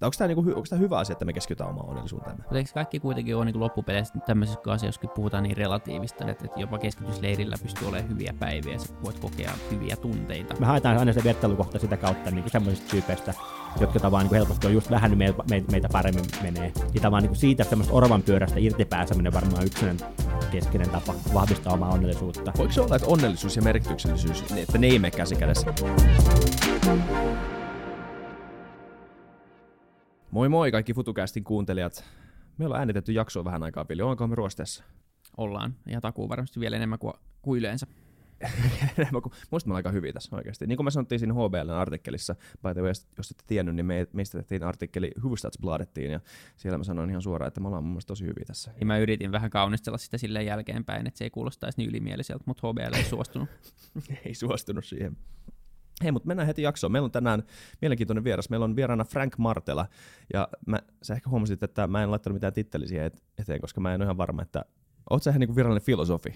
Onko tämä niinku, onko hyvä asia, että me keskitytään omaan onnellisuuteen? Mutta eikö kaikki kuitenkin ole niin loppupeleissä tämmöisessä asioissa, kun puhutaan niin relatiivista, että että jopa keskitysleirillä pystyy olemaan hyviä päiviä ja voit kokea hyviä tunteita. Me haetaan aina se vertailukohta sitä kautta niin semmoisista tyypeistä, jotka tavallaan niin helposti on just vähän meitä, meitä paremmin menee. Ja tavallaan niin siitä semmoista orvan pyörästä irti pääseminen varmaan yksi keskeinen tapa vahvistaa omaa onnellisuutta. Voiko se olla, että onnellisuus ja merkityksellisyys, että ne ei mene käsi kädessä? Moi moi kaikki FutuCastin kuuntelijat. Me ollaan äänitetty jaksoa vähän aikaa, Pili. Ollaanko me ruosteessa? Ollaan, ja takuu varmasti vielä enemmän kuin, kuin yleensä. enemmän kuin, me aika hyviä tässä oikeasti. Niin kuin me sanottiin siinä HBLn artikkelissa, by the way, jos ette tiennyt, niin me, meistä tehtiin artikkeli Hufstadsbladettiin, ja siellä mä sanoin ihan suoraan, että me ollaan mun mielestä tosi hyviä tässä. Ja mä yritin vähän kaunistella sitä silleen jälkeenpäin, että se ei kuulostaisi niin ylimieliseltä, mutta HBL ei suostunut. ei suostunut siihen. Hei, mutta mennään heti jaksoon. Meillä on tänään mielenkiintoinen vieras. Meillä on vieraana Frank Martela. Ja mä, sä ehkä huomasit, että mä en laittanut mitään tittelisiä eteen, koska mä en ole ihan varma, että oot sä ihan niin virallinen filosofi?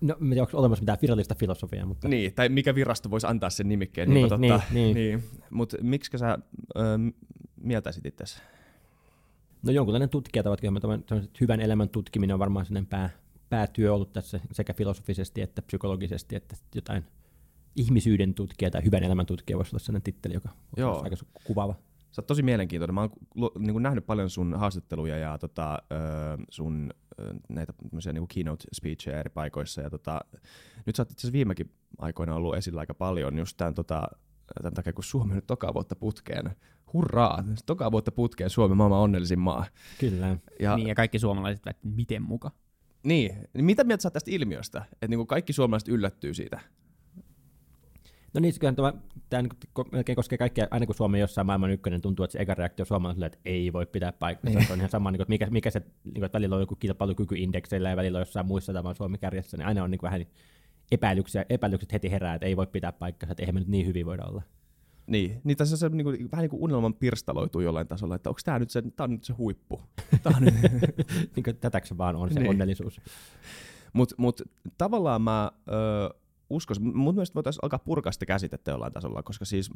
No, en tiedä, onko olemassa mitään virallista filosofiaa, mutta... Niin, tai mikä virasto voisi antaa sen nimikkeen. Niin, niin, niin, niin. niin. Mutta miksi sä ö, mieltäisit itse No jonkunlainen tutkija, tavatkin, hyvän elämän tutkiminen on varmaan sellainen pää, päätyö ollut tässä sekä filosofisesti että psykologisesti, että jotain ihmisyyden tutkija tai hyvän elämän tutkija voisi olla sellainen titteli, joka Joo. on aika kuvaava. Sä oot tosi mielenkiintoinen. Mä oon niin nähnyt paljon sun haastatteluja ja tota, sun näitä niin keynote speechejä eri paikoissa. Ja tota, nyt sä oot itse asiassa viimekin aikoina ollut esillä aika paljon just tämän, tota, tämän takia, kun Suomi on nyt toka vuotta putkeen. Hurraa! Toka vuotta putkeen Suomi maailman onnellisin maa. Kyllä. Ja, niin, ja kaikki suomalaiset että miten muka? Niin. niin mitä mieltä sä tästä ilmiöstä? Että niin kaikki suomalaiset yllättyy siitä? No niin, tämä, tämä niin melkein koskee kaikkia, aina kun Suomi jossain maailman ykkönen, tuntuu, että se eka reaktio suomalaisille, että ei voi pitää paikkaa. Niin. Se on ihan sama, niin kuin, että mikä, mikä se, niin kuin, että välillä on joku kilpailukykyindekseillä ja välillä on jossain muissa tämä Suomi kärjessä, niin aina on niin kuin, vähän epäilyksiä, epäilykset heti herää, että ei voi pitää paikkaa, että eihän me nyt niin hyvin voida olla. Niin, niin tässä se niin kuin, vähän niin kuin unelman pirstaloituu jollain tasolla, että onko tämä nyt se, tämä on nyt se huippu. Tämä on nyt... niin kuin, tätäkö se vaan on se niin. onnellisuus. Mutta mut, tavallaan mä... Öö, uskoisin, mun mielestä voitaisiin alkaa purkaa sitä käsitettä jollain tasolla, koska siis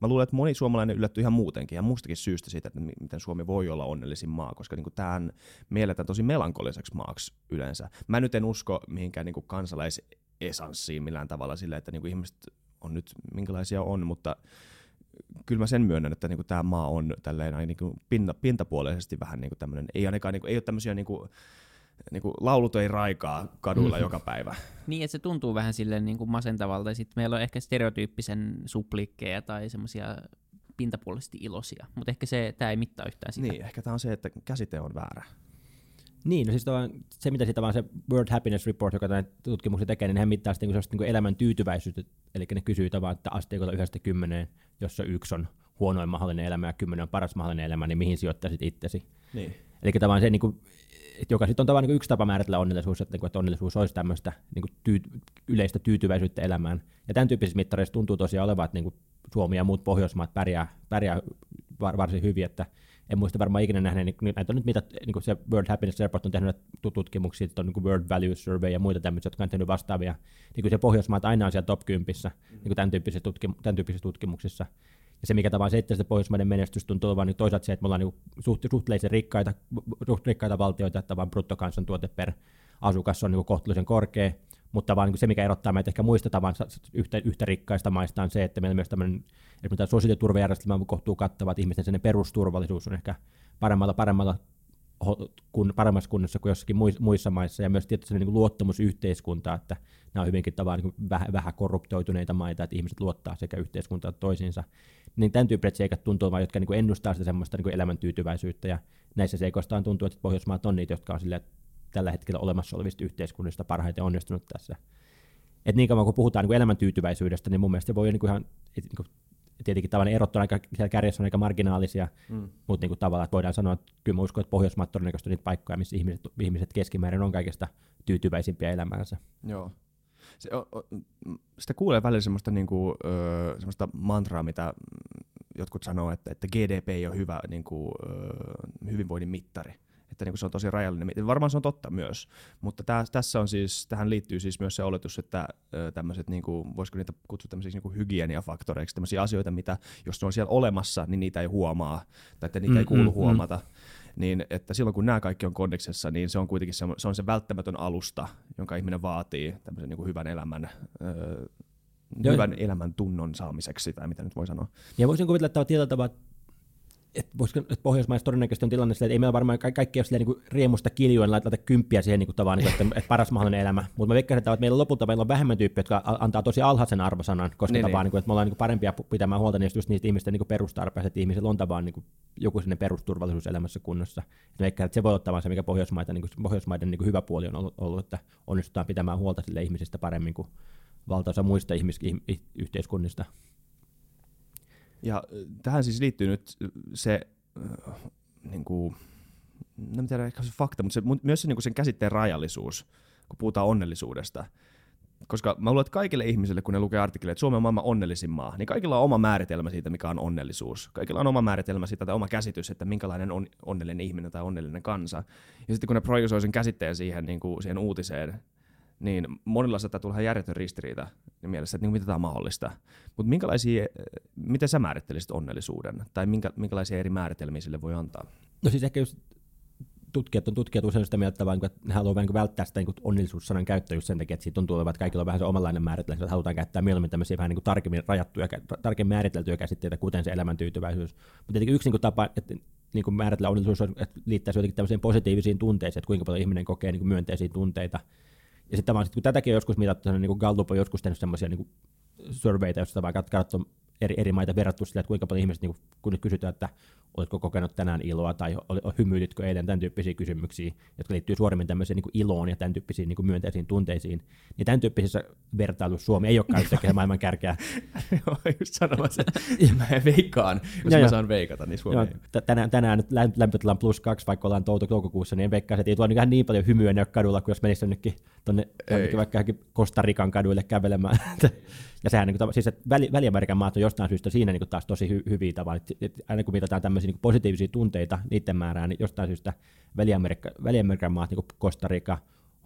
mä luulen, että moni suomalainen yllättyy ihan muutenkin ja muustakin syystä siitä, että miten Suomi voi olla onnellisin maa, koska niin tähän mielletään tosi melankoliseksi maaksi yleensä. Mä nyt en usko mihinkään niin kansalaisesanssiin millään tavalla sille, että niin ihmiset on nyt minkälaisia on, mutta kyllä mä sen myönnän, että niin tämä maa on tälleen niin pinta, pintapuolisesti vähän niin tämmöinen, ei ainakaan niin kuin, ei ole tämmöisiä niin kuin, niin kuin laulut ei raikaa kaduilla mm. joka päivä. Niin, että se tuntuu vähän silleen niin kuin masentavalta, sitten meillä on ehkä stereotyyppisen suplikkeja tai semmoisia pintapuolisesti iloisia, mutta ehkä se, tämä ei mittaa yhtään sitä. Niin, ehkä tämä on se, että käsite on väärä. Niin, no siis se, mitä siitä vaan se World Happiness Report, joka tämän tutkimuksen tekee, niin hän mittaa sitten niin niin elämän tyytyväisyyttä, eli ne kysyy tavallaan, että asteikolla yhdestä kymmeneen, jossa yksi on huonoin mahdollinen elämä ja kymmenen on paras mahdollinen elämä, niin mihin sijoittaisit itsesi. Niin. Eli tavallaan se, niin kuin, joka sitten on tavallaan niin yksi tapa määritellä onnellisuus, että, niin että onnellisuus olisi tämmöistä niin kuin tyy, yleistä tyytyväisyyttä elämään. Ja tämän tyyppisissä mittareissa tuntuu tosiaan olevan, että niin kuin Suomi ja muut Pohjoismaat pärjää, pärjää varsin hyvin, että en muista varmaan ikinä nähneen, niin näitä on nyt mitä niin kuin se World Happiness Report on tehnyt tutkimuksia, on niin kuin World Values Survey ja muita tämmöisiä, jotka on tehnyt vastaavia. Niin kuin se Pohjoismaat aina on siellä top 10, mm. niin kuin tämän, tyyppisissä tutkim- tämän tyyppisissä tutkimuksissa. Ja se, mikä tavallaan se, että se Pohjoismaiden menestys tuntuu olevan niin toisaalta se, että me ollaan niin suht, suhteellisen rikkaita, suht rikkaita valtioita, että vaan bruttokansantuote per asukas on niin kohtuullisen korkea, mutta vaan niin se, mikä erottaa meitä ehkä muista tavan yhtä, yhtä rikkaista maista on se, että meillä on myös tämmöinen, että sosiaaliturvajärjestelmä kohtuu kattava, että ihmisten perusturvallisuus on ehkä paremmalla, paremmalla kun, paremmassa kunnossa kuin jossakin muissa maissa, ja myös tietysti niin luottamus yhteiskuntaa, että nämä on hyvinkin tavallaan niin vähän, vähän korruptoituneita maita, että ihmiset luottaa sekä yhteiskuntaan toisiinsa. Niin tämän tyyppiset seikat tuntuu vain, jotka niin ennustaa sitä semmoista niin elämäntyytyväisyyttä, ja näissä seikoista on tuntuu, että Pohjoismaat on niitä, jotka on sille, tällä hetkellä olemassa olevista yhteiskunnista parhaiten onnistunut tässä. Et niin kauan kun puhutaan niin elämäntyytyväisyydestä, niin mun mielestä voi niin ihan, niin tietenkin tavallaan erot on aika, siellä kärjessä on aika marginaalisia, mm. mutta niin tavallaan että voidaan sanoa, että kyllä mä uskon, että Pohjoismaat todennäköisesti on niitä paikkoja, missä ihmiset, ihmiset keskimäärin on kaikista tyytyväisimpiä elämäänsä. Joo. Se, o, o, sitä kuulee välillä semmoista, niinku, ö, semmoista mantraa, mitä jotkut sanoo, että, että GDP ei ole hyvä niinku, ö, hyvinvoinnin mittari. Että niin kuin se on tosi rajallinen. Varmaan se on totta myös, mutta tää, tässä on siis, tähän liittyy siis myös se oletus, että tämmöiset, niin kuin, voisiko niitä kutsua tämmöisiksi niin hygieniafaktoreiksi, tämmöisiä asioita, mitä jos ne on siellä olemassa, niin niitä ei huomaa, tai että niitä mm, ei kuulu mm, huomata. Mm niin että silloin kun nämä kaikki on kondeksessa, niin se on kuitenkin se, se, on se välttämätön alusta, jonka ihminen vaatii tämmöisen niin kuin hyvän elämän öö, hyvän elämän tunnon saamiseksi, tai mitä nyt voi sanoa. Ja voisin kuvitella, että tietyllä tavalla että että Pohjoismaissa todennäköisesti on tilanne sillä, että ei meillä varmaan ka- kaikki ole niin kuin riemusta kiljuen laittaa kymppiä siihen niin kuin tavallaan, niin kuin, että, että, paras mahdollinen elämä. Mutta mä veikkaan, että meillä lopulta meillä on vähemmän tyyppiä, jotka antaa tosi alhaisen arvosanan, koska niin, tavallaan, niin. Niin kuin, että me ollaan niin kuin parempia pitämään huolta niistä, just niistä ihmisten niin perustarpeista, että ihmisillä on tavallaan niin kuin joku sinne perusturvallisuus elämässä kunnossa. Et veikkaan, että se voi olla se, mikä Pohjoismaiden, niin kuin, Pohjoismaiden niin kuin hyvä puoli on ollut, ollut, että onnistutaan pitämään huolta sille ihmisistä paremmin kuin valtaosa muista ihmis- yhteiskunnista. Ja tähän siis liittyy nyt se, niin kuin, no tiedä, ehkä se fakta, mutta se, myös se, niin kuin sen käsitteen rajallisuus, kun puhutaan onnellisuudesta. Koska mä luulen, että kaikille ihmisille, kun ne lukee artikkeleita, että Suomi on maailman onnellisin maa, niin kaikilla on oma määritelmä siitä, mikä on onnellisuus. Kaikilla on oma määritelmä siitä tai oma käsitys, että minkälainen on onnellinen ihminen tai onnellinen kansa. Ja sitten kun ne projisoi sen käsitteen siihen, niin kuin siihen uutiseen, niin monilla saattaa tulla ihan järjetön ristiriita mielessä, että niin mitä tämä on mahdollista. Mutta minkälaisia, miten sä määrittelisit onnellisuuden, tai minkä, minkälaisia eri määritelmiä sille voi antaa? No siis ehkä just tutkijat on tutkijat usein sitä mieltä, että ne haluaa vähän välttää sitä niin onnellisuussanan käyttöä just sen takia, että siitä tuntuu olevan, että kaikilla on vähän se omanlainen määritelmä, että halutaan käyttää mieluummin tämmöisiä vähän niin tarkemmin rajattuja, tarkemmin määriteltyjä käsitteitä, kuten se elämäntyytyväisyys. Mutta tietenkin yksi niin tapa, että niin kuin määritellä onnellisuus, että liittäisi jotenkin tämmöisiin positiivisiin tunteisiin, että kuinka paljon ihminen kokee niin myönteisiä tunteita, ja sitten kun tätäkin on joskus mitattu, niin Gallup on joskus tehnyt semmoisia niin surveita, joista vaan katsoo eri, eri maita verrattu sille, että kuinka paljon ihmiset, niin kun nyt kysytään, että oletko kokenut tänään iloa tai hymyilytkö eilen, tämän tyyppisiä kysymyksiä, jotka liittyy suoremmin tämmöiseen niin iloon ja tämän tyyppisiin niin myönteisiin tunteisiin, niin tämän tyyppisissä vertailuissa Suomi ei ole tekemään maailman kärkeä. Joo, just sanomassa, mä veikkaan, jos mä saan veikata, niin Suomi Joo, tänään, tänään nyt lämpötilan plus kaksi, vaikka ollaan toukokuussa, niin en veikkaa, että ei tuo niin, niin paljon hymyä ne kadulla, kuin jos menisi jonnekin tuonne vaikka Kostarikan kaduille kävelemään. Ja sehän niin kuin, siis että väli, Väli-Amerikan maat on jostain syystä siinä niin kuin taas tosi hy, hyviä tavalla. Että, että aina kun mitataan tämmöisiä niin positiivisia tunteita, niiden määrää, niin jostain syystä Väli-Amerikka, Väli-Amerikan maat, niin kuin Costa Rica,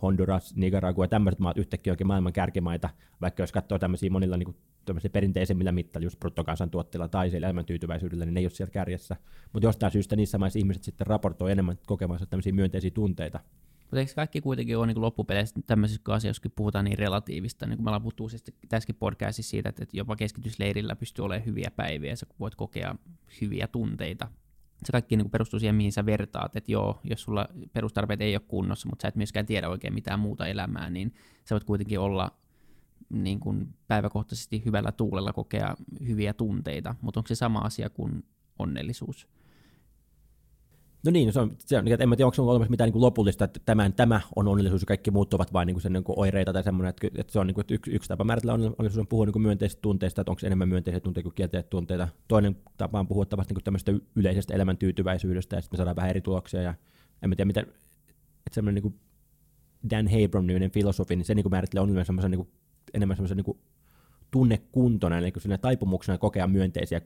Honduras, Nicaragua ja tämmöiset maat yhtäkkiä oikein maailman kärkimaita, vaikka jos katsoo tämmöisiä monilla niin kuin, perinteisemmillä mittailla, just bruttokansantuotteella tai siellä elämäntyytyväisyydellä, niin ne ei ole siellä kärjessä. Mutta jostain syystä niissä maissa ihmiset sitten raportoi enemmän kokemansa tämmöisiä myönteisiä tunteita. Mutta eikö kaikki kuitenkin ole niin loppupeleissä tämmöisissä asioissa, kun puhutaan niin relatiivista, niin kuin me ollaan puhuttu tässäkin podcastissa siitä, että jopa keskitysleirillä pystyy olemaan hyviä päiviä, ja sä voit kokea hyviä tunteita. Se kaikki niin perustuu siihen, mihin sä vertaat, että joo, jos sulla perustarpeet ei ole kunnossa, mutta sä et myöskään tiedä oikein mitään muuta elämää, niin sä voit kuitenkin olla niin kuin päiväkohtaisesti hyvällä tuulella kokea hyviä tunteita, mutta onko se sama asia kuin onnellisuus? No niin, se on, se on, että en mä tiedä, onko on olemassa mitään niin kuin lopullista, että tämän, tämä on onnellisuus ja kaikki muut ovat vain niin kuin sen niin kuin oireita tai semmoinen, että, että se on niin kuin, että yksi, yksi tapa määritellä onnellisuus on puhua niin kuin myönteisistä tunteista, että onko se enemmän myönteisiä tunteita kuin kielteisiä tunteita. Toinen tapa on puhua tavasta niin tämmöistä yleisestä elämäntyytyväisyydestä ja sitten me saadaan vähän eri tuloksia ja en mä tiedä, miten, että semmoinen niin kuin Dan Habram-niminen filosofi, niin se niin kuin määrittelee onnellisuuden niin kuin, enemmän semmoisen niin kuin tunnekuntona, eli siinä taipumuksena kokea myönteisiä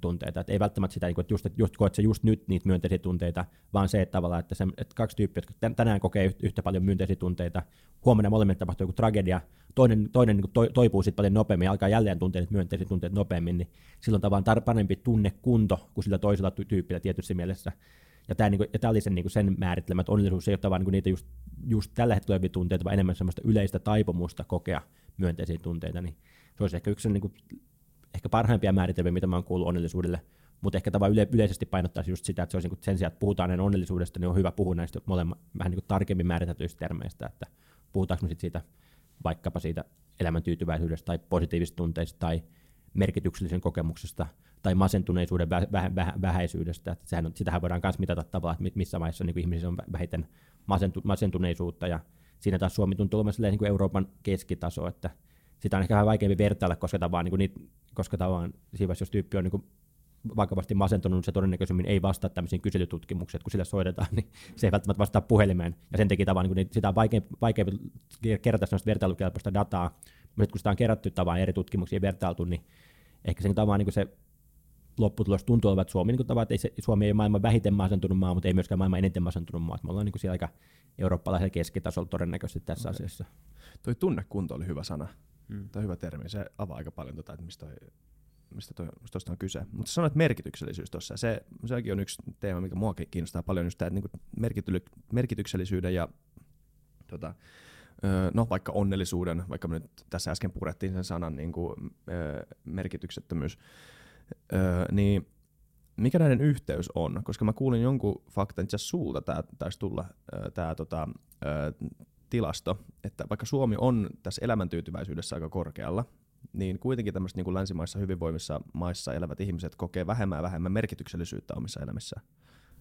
tunteita. Että ei välttämättä sitä, että just, että just koet se just nyt niitä myönteisiä tunteita, vaan se, että, tavallaan, että, se, että kaksi tyyppiä, jotka tänään kokee yhtä paljon myönteisiä tunteita, huomenna molemmille tapahtuu joku tragedia, toinen, toinen niin toipuu sitten paljon nopeammin alkaa jälleen tuntea myönteisiä tunteita nopeammin, niin silloin tavallaan parempi tunnekunto kuin sillä toisella tyypillä tietyssä mielessä. Ja tämä, niin kuin, ja tämä oli sen, niin kuin sen määritelmä, että onnellisuus ei ole vaan niin niitä just, just tällä hetkellä tunteita, vaan enemmän sellaista yleistä taipumusta kokea myönteisiä tunteita, niin se olisi ehkä yksi niin kuin, ehkä parhaimpia määritelmiä, mitä mä oon kuullut onnellisuudelle, mutta ehkä tavallaan yle, yleisesti painottaisi just sitä, että se olisi niin kuin sen sijaan, että puhutaan näin onnellisuudesta, niin on hyvä puhua näistä molemmat vähän niin kuin tarkemmin määritetyistä termeistä, että puhutaanko me sitten siitä vaikkapa siitä elämäntyytyväisyydestä tai positiivisista tunteista tai merkityksellisen kokemuksesta tai masentuneisuuden vä- vä- vä- vähäisyydestä. Että sehän on, sitähän voidaan myös mitata tavallaan, että missä maissa niin ihmisissä on vähiten masentu- masentuneisuutta ja siinä taas Suomi tuntuu olevan niin Euroopan keskitaso, että sitä on ehkä vähän vaikeampi vertailla, koska tavallaan, niin niitä, koska tavallaan siinä jos tyyppi on niin kuin vakavasti masentunut, niin se todennäköisemmin ei vastaa tämmöisiin kyselytutkimuksiin, että kun sillä soitetaan, niin se ei välttämättä vastaa puhelimeen, ja sen takia tavallaan niin sitä on vaikeampi, vaikeampi kerätä sellaista vertailukelpoista dataa, mutta kun sitä on kerätty tavallaan eri tutkimuksia vertailtu, niin ehkä sen tavallaan niin se lopputulos tuntuu olevan, että Suomi, niin kuin, että ei se, Suomi ei maailman vähiten masentunut maa, mutta ei myöskään maailman eniten masentunut maa. Me ollaan niin kuin siellä aika eurooppalaisella keskitasolla todennäköisesti tässä okay. asiassa. Toi tunnekunto oli hyvä sana. Hmm. Tai hyvä termi. Se avaa aika paljon, tota, että mistä, toi, mistä, toi, tuosta on kyse. Mutta sanoit merkityksellisyys tuossa. Se, sekin on yksi teema, mikä mua kiinnostaa paljon, just tämä, niin merkityksellisyyden ja tota, no vaikka onnellisuuden, vaikka me nyt tässä äsken purettiin sen sanan niin kuin, merkityksettömyys, niin mikä näiden yhteys on? Koska mä kuulin jonkun faktan, itse sulta tämä taisi tulla tämä tota, tilasto, että vaikka Suomi on tässä elämäntyytyväisyydessä aika korkealla, niin kuitenkin tämmöiset niin kuin länsimaissa hyvinvoimissa maissa elävät ihmiset kokee vähemmän ja vähemmän merkityksellisyyttä omissa elämissään.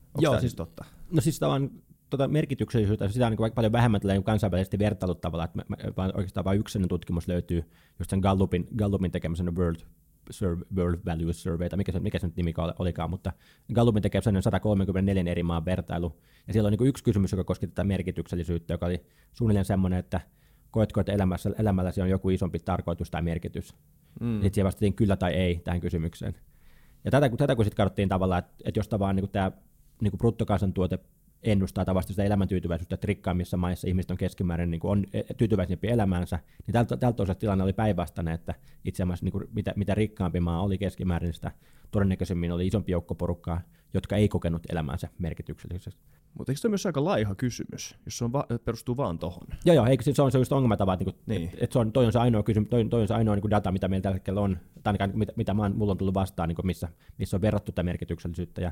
Onko Joo, siis, siis totta? No siis tavallaan tuota merkityksellisyyttä, sitä on niin paljon vähemmän tällä kansainvälisesti vertailut tavalla, että vaan oikeastaan vain yksi tutkimus löytyy just sen Gallupin, Gallupin tekemisen World, World Values Survey, tai mikä se, mikä se nyt nimi olikaan, mutta Gallupin tekee 134 eri maan vertailu, ja siellä on niin yksi kysymys, joka koski tätä merkityksellisyyttä, joka oli suunnilleen semmoinen, että koetko, että elämässä, elämälläsi on joku isompi tarkoitus tai merkitys? Mm. Sitten siihen vastattiin kyllä tai ei tähän kysymykseen. Ja tätä, tätä kun sitten katsottiin tavallaan, että, että jos vaan niin tämä niin bruttokansantuote ennustaa tavasta sitä elämäntyytyväisyyttä, että rikkaimmissa maissa ihmiset on keskimäärin niin kuin on e, tyytyväisempi elämäänsä, niin tältä, tältä osalta tilanne oli päinvastainen, että itse asiassa niin kuin mitä, mitä rikkaampi maa oli keskimäärin, niin sitä todennäköisemmin oli isompi joukko porukkaa, jotka ei kokenut elämäänsä merkitykselliseksi. Mutta eikö se myös aika laiha kysymys, jos se on va- perustuu vaan tohon? Joo, joo, eikö se, on se just ongelmatava, että, niin. että, että se on, toi on se ainoa, kysymys, toi, toi on se ainoa niin kuin data, mitä meillä tällä hetkellä on, tai ainakaan mitä, mitä mä, mulla on tullut vastaan, niin kuin missä, missä on verrattu tätä merkityksellisyyttä, ja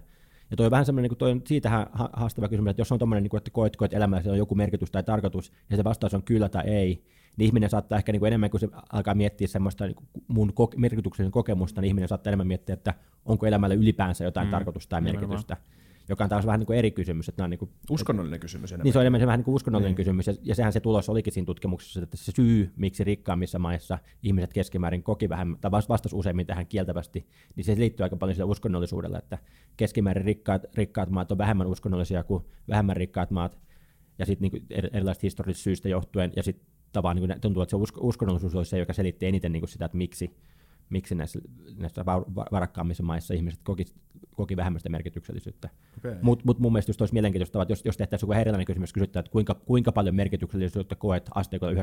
ja toi on vähän semmoinen, niin toi on siitähän haastava kysymys, että jos on tommoinen, niin kuin, että koetko, että elämässä on joku merkitys tai tarkoitus, ja se vastaus on kyllä tai ei, niin ihminen saattaa ehkä niin kuin enemmän kuin se alkaa miettiä semmoista niin kuin mun merkityksellisen kokemusta, niin ihminen saattaa enemmän miettiä, että onko elämällä ylipäänsä jotain mm, tarkoitusta tai merkitystä. Nimenomaan joka on taas vähän niin kuin eri kysymys. Että on niin kuin, uskonnollinen kysymys enemmän. Niin se on enemmän vähän niin kuin uskonnollinen niin. kysymys, ja, ja sehän se tulos olikin siinä tutkimuksessa, että se syy, miksi rikkaammissa maissa ihmiset keskimäärin koki vähän, tai vastasi useimmin tähän kieltävästi, niin se liittyy aika paljon sille uskonnollisuudelle, että keskimäärin rikkaat, rikkaat maat on vähemmän uskonnollisia kuin vähemmän rikkaat maat, ja sitten niin erilaisista historiallisista syistä johtuen, ja sitten tavallaan niin tuntuu, että se uskonnollisuus olisi se, joka selitti eniten niin kuin sitä, että miksi, miksi näissä, näissä varakkaammissa maissa ihmiset koki, koki vähemmän sitä merkityksellisyyttä. Okay. Mutta mut mun mielestä just olisi mielenkiintoista, että jos, jos tehtäisiin joku erilainen kysymys, kysyttää, että kuinka, kuinka paljon merkityksellisyyttä koet asteikolla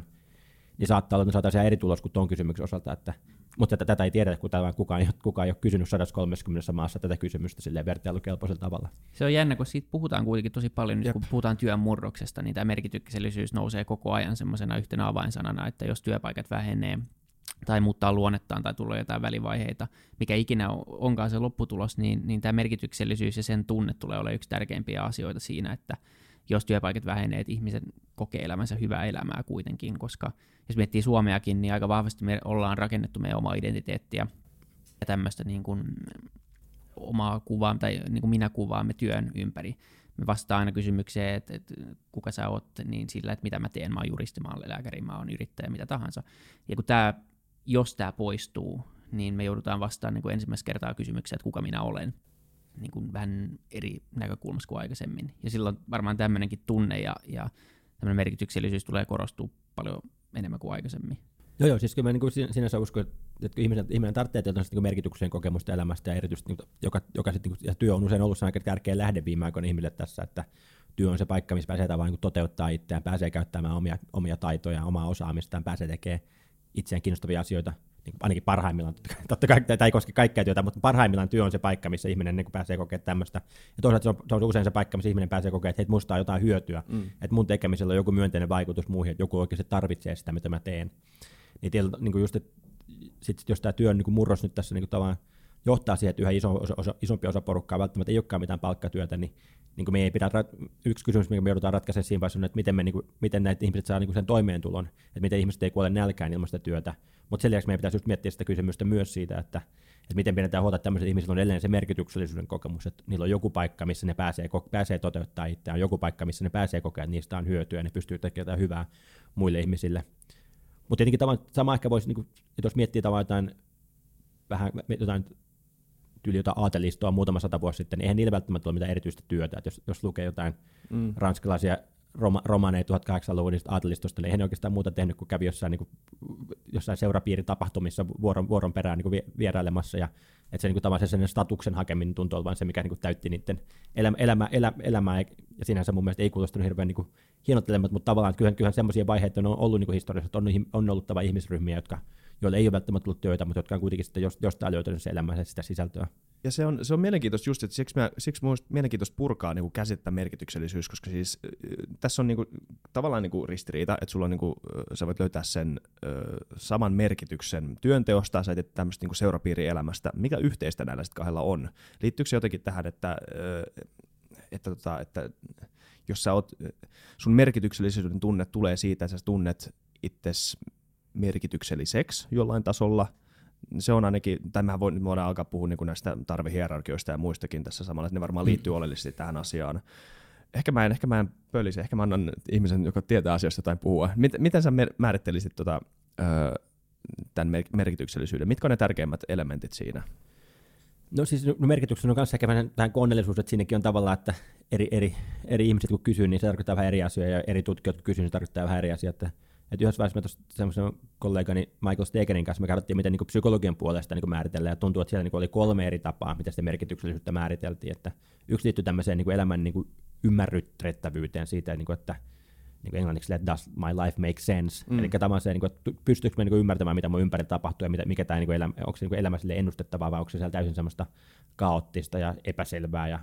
1-7, niin saattaa olla, että saataisiin eri tulos kuin tuon kysymyksen osalta, että, mutta tätä, tätä ei tiedä, kun kukaan, kukaan, kukaan ei ole kysynyt 130 maassa tätä kysymystä silleen vertailukelpoisella tavalla. Se on jännä, kun siitä puhutaan kuitenkin tosi paljon, nyt kun puhutaan työn murroksesta, niin tämä merkityksellisyys nousee koko ajan semmoisena yhtenä avainsanana, että jos työpaikat vähenee, tai muuttaa luonnettaan tai tulee jotain välivaiheita, mikä ikinä onkaan se lopputulos, niin, niin tämä merkityksellisyys ja sen tunne tulee olemaan yksi tärkeimpiä asioita siinä, että jos työpaikat vähenee, että ihmiset kokee elämänsä hyvää elämää kuitenkin, koska jos miettii Suomeakin, niin aika vahvasti me ollaan rakennettu meidän omaa identiteettiä ja tämmöistä niin kuin omaa kuvaa tai niin kuin minä kuvaamme työn ympäri. Me vastaan aina kysymykseen, että, että kuka sä oot, niin sillä, että mitä mä teen, mä oon juristi, mä oon lääkäri, mä oon yrittäjä, mitä tahansa. Ja kun tämä jos tämä poistuu, niin me joudutaan vastaan niin kuin ensimmäistä kertaa kysymykseen, että kuka minä olen, niin kuin vähän eri näkökulmassa kuin aikaisemmin. Ja silloin varmaan tämmöinenkin tunne ja, ja tämmöinen merkityksellisyys tulee korostua paljon enemmän kuin aikaisemmin. Joo, joo, siis kyllä mä niin kuin sinänsä uskon, että ihminen, ihminen tarvitsee tietysti niin merkityksen kokemusta elämästä ja erityisesti, niin, joka, joka sit, niin kuin, ja työ on usein ollut aika tärkeä lähde viime aikoina ihmille tässä, että työ on se paikka, missä pääsee tavallaan niin toteuttaa itseään, pääsee käyttämään omia, omia taitoja, omaa osaamistaan, pääsee tekemään itseään kiinnostavia asioita, niin ainakin parhaimmillaan, totta kai tämä ei koske kaikkea työtä, mutta parhaimmillaan työ on se paikka, missä ihminen niin pääsee kokemaan tämmöistä. Ja toisaalta se on, se on usein se paikka, missä ihminen pääsee kokemaan, että hei, musta on jotain hyötyä, mm. että mun tekemisellä on joku myönteinen vaikutus muihin, että joku oikeasti tarvitsee sitä, mitä mä teen. Niin, tiedä, niin kuin just, että sit, jos tämä työn niin murros nyt tässä niin kuin johtaa siihen, että yhä iso, osa, isompi osa porukkaa välttämättä ei olekaan mitään palkkatyötä, niin niin kuin me ei pidä, yksi kysymys, mikä me joudutaan ratkaisemaan siinä vaiheessa on, että miten, me, niin kuin, miten näitä ihmiset saa niin kuin sen toimeentulon, että miten ihmiset ei kuole nälkään ilman sitä työtä. Mutta sen lisäksi meidän pitäisi just miettiä sitä kysymystä myös siitä, että, että miten pidetään huolta, että tämmöiset ihmiset on edelleen se merkityksellisyyden kokemus, että niillä on joku paikka, missä ne pääsee, pääsee toteuttaa itseään, joku paikka, missä ne pääsee kokemaan, että niistä on hyötyä ja ne pystyy tekemään hyvää muille ihmisille. Mutta tietenkin sama ehkä voisi, niin kuin, jos miettii tavallaan jotain, vähän jotain tyyli jotain aatelistoa muutama sata vuosi sitten, niin eihän niillä välttämättä ole mitään erityistä työtä. Et jos, jos lukee jotain mm. ranskalaisia roma, romaneja 1800-luvun aatelistosta, niin eihän ne oikeastaan muuta tehnyt kuin kävi jossain, niin kuin, jossain seurapiiritapahtumissa vuoron, vuoron perään niin kuin vierailemassa ja Että se niin kuin, se statuksen hakeminen tuntuu olevan se, mikä niin kuin, täytti niiden elämä, elämä, elämä, elämää, ja sinänsä mun mielestä ei kuulostanut hirveän niin kuin, hienottelemat, mutta tavallaan kyllähän, kyllähän semmoisia vaiheita on ollut niin kuin historiassa, että on, on ollut tava ihmisryhmiä, jotka, joilla ei ole välttämättä ollut työtä, mutta jotka on kuitenkin sitten jostain löytänyt se elämänsä sitä sisältöä. Ja se on, se on mielenkiintoista just, että siksi, mä, siksi mun mielenkiintoista purkaa niin käsittää merkityksellisyys, koska siis tässä on niin kuin, tavallaan niin kuin ristiriita, että sulla on, niin kuin, sä voit löytää sen ö, saman merkityksen työnteosta, sä teet tämmöistä niin seurapiirielämästä. Mikä yhteistä näillä sitten kahdella on? Liittyykö se jotenkin tähän, että, ö, että, tota, että jos sä oot, sun merkityksellisyyden tunne tulee siitä, että sä tunnet itsesi merkitykselliseksi jollain tasolla – se on ainakin, tai mehän voidaan alkaa puhua niin näistä tarvehierarkioista ja muistakin tässä samalla, että ne varmaan mm. liittyy oleellisesti tähän asiaan. Ehkä mä en, ehkä mä en pölisi, ehkä mä annan ihmisen, joka tietää asioista tai puhua. Miten, miten sä määrittelisit tota, tämän merkityksellisyyden? Mitkä on ne tärkeimmät elementit siinä? No siis no merkityksen on kanssa ehkä vähän tähän koonnellisuus, että siinäkin on tavallaan, että eri, eri, eri ihmiset kun kysyy, niin se tarkoittaa vähän eri asioita, ja eri tutkijat kun kysyy, niin se tarkoittaa vähän eri asioita. Et yhdessä vaiheessa tuossa semmoisen kollegani Michael Stegerin kanssa me katsottiin, miten niin psykologian puolesta niin määritellään, ja tuntuu, että siellä niin oli kolme eri tapaa, miten sitä merkityksellisyyttä määriteltiin. Että yksi liittyy tämmöiseen niin elämän niin ymmärryttävyyteen siitä, niin kuin, että niin kuin englanniksi, let does my life make sense? Mm. Eli tavallaan se, niin kuin, että pystyykö me niin kuin ymmärtämään, mitä mun ympärillä tapahtuu, ja mitä, mikä tämä niin elämä, onko se niin elämä sille ennustettavaa, vai onko se siellä täysin semmoista kaoottista ja epäselvää, ja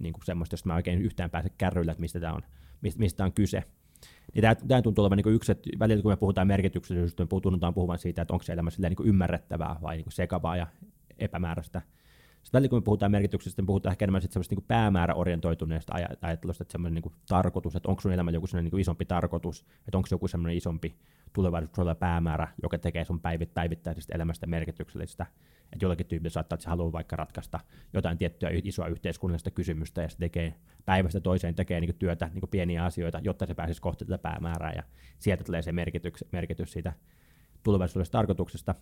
niin kuin semmoista, jos mä oikein yhtään pääse kärryillä, että mistä tämä on, mistä, mistä on kyse. Niin tämä, tämä tuntuu olevan niin yksi, että välillä kun me puhutaan merkityksellisyydestä, me tunnutaan puhumaan siitä, että onko se elämä niin ymmärrettävää vai niin sekavaa ja epämääräistä. Sitten välillä kun me puhutaan merkityksestä, me puhutaan ehkä enemmän semmoista niin päämääräorientoituneesta ajattelusta, että semmoinen niin tarkoitus, että onko sun elämä joku niin isompi tarkoitus, että onko joku semmoinen isompi tulevaisuudessa päämäärä, joka tekee sun päivit, päivittäisestä elämästä merkityksellistä. Että jollakin tyypillä saattaa, että se haluaa vaikka ratkaista jotain tiettyä isoa yhteiskunnallista kysymystä ja se tekee päivästä toiseen tekee niin työtä, niin pieniä asioita, jotta se pääsisi kohti tätä päämäärää ja sieltä tulee se merkitys, merkitys siitä tulevaisuudesta tarkoituksesta.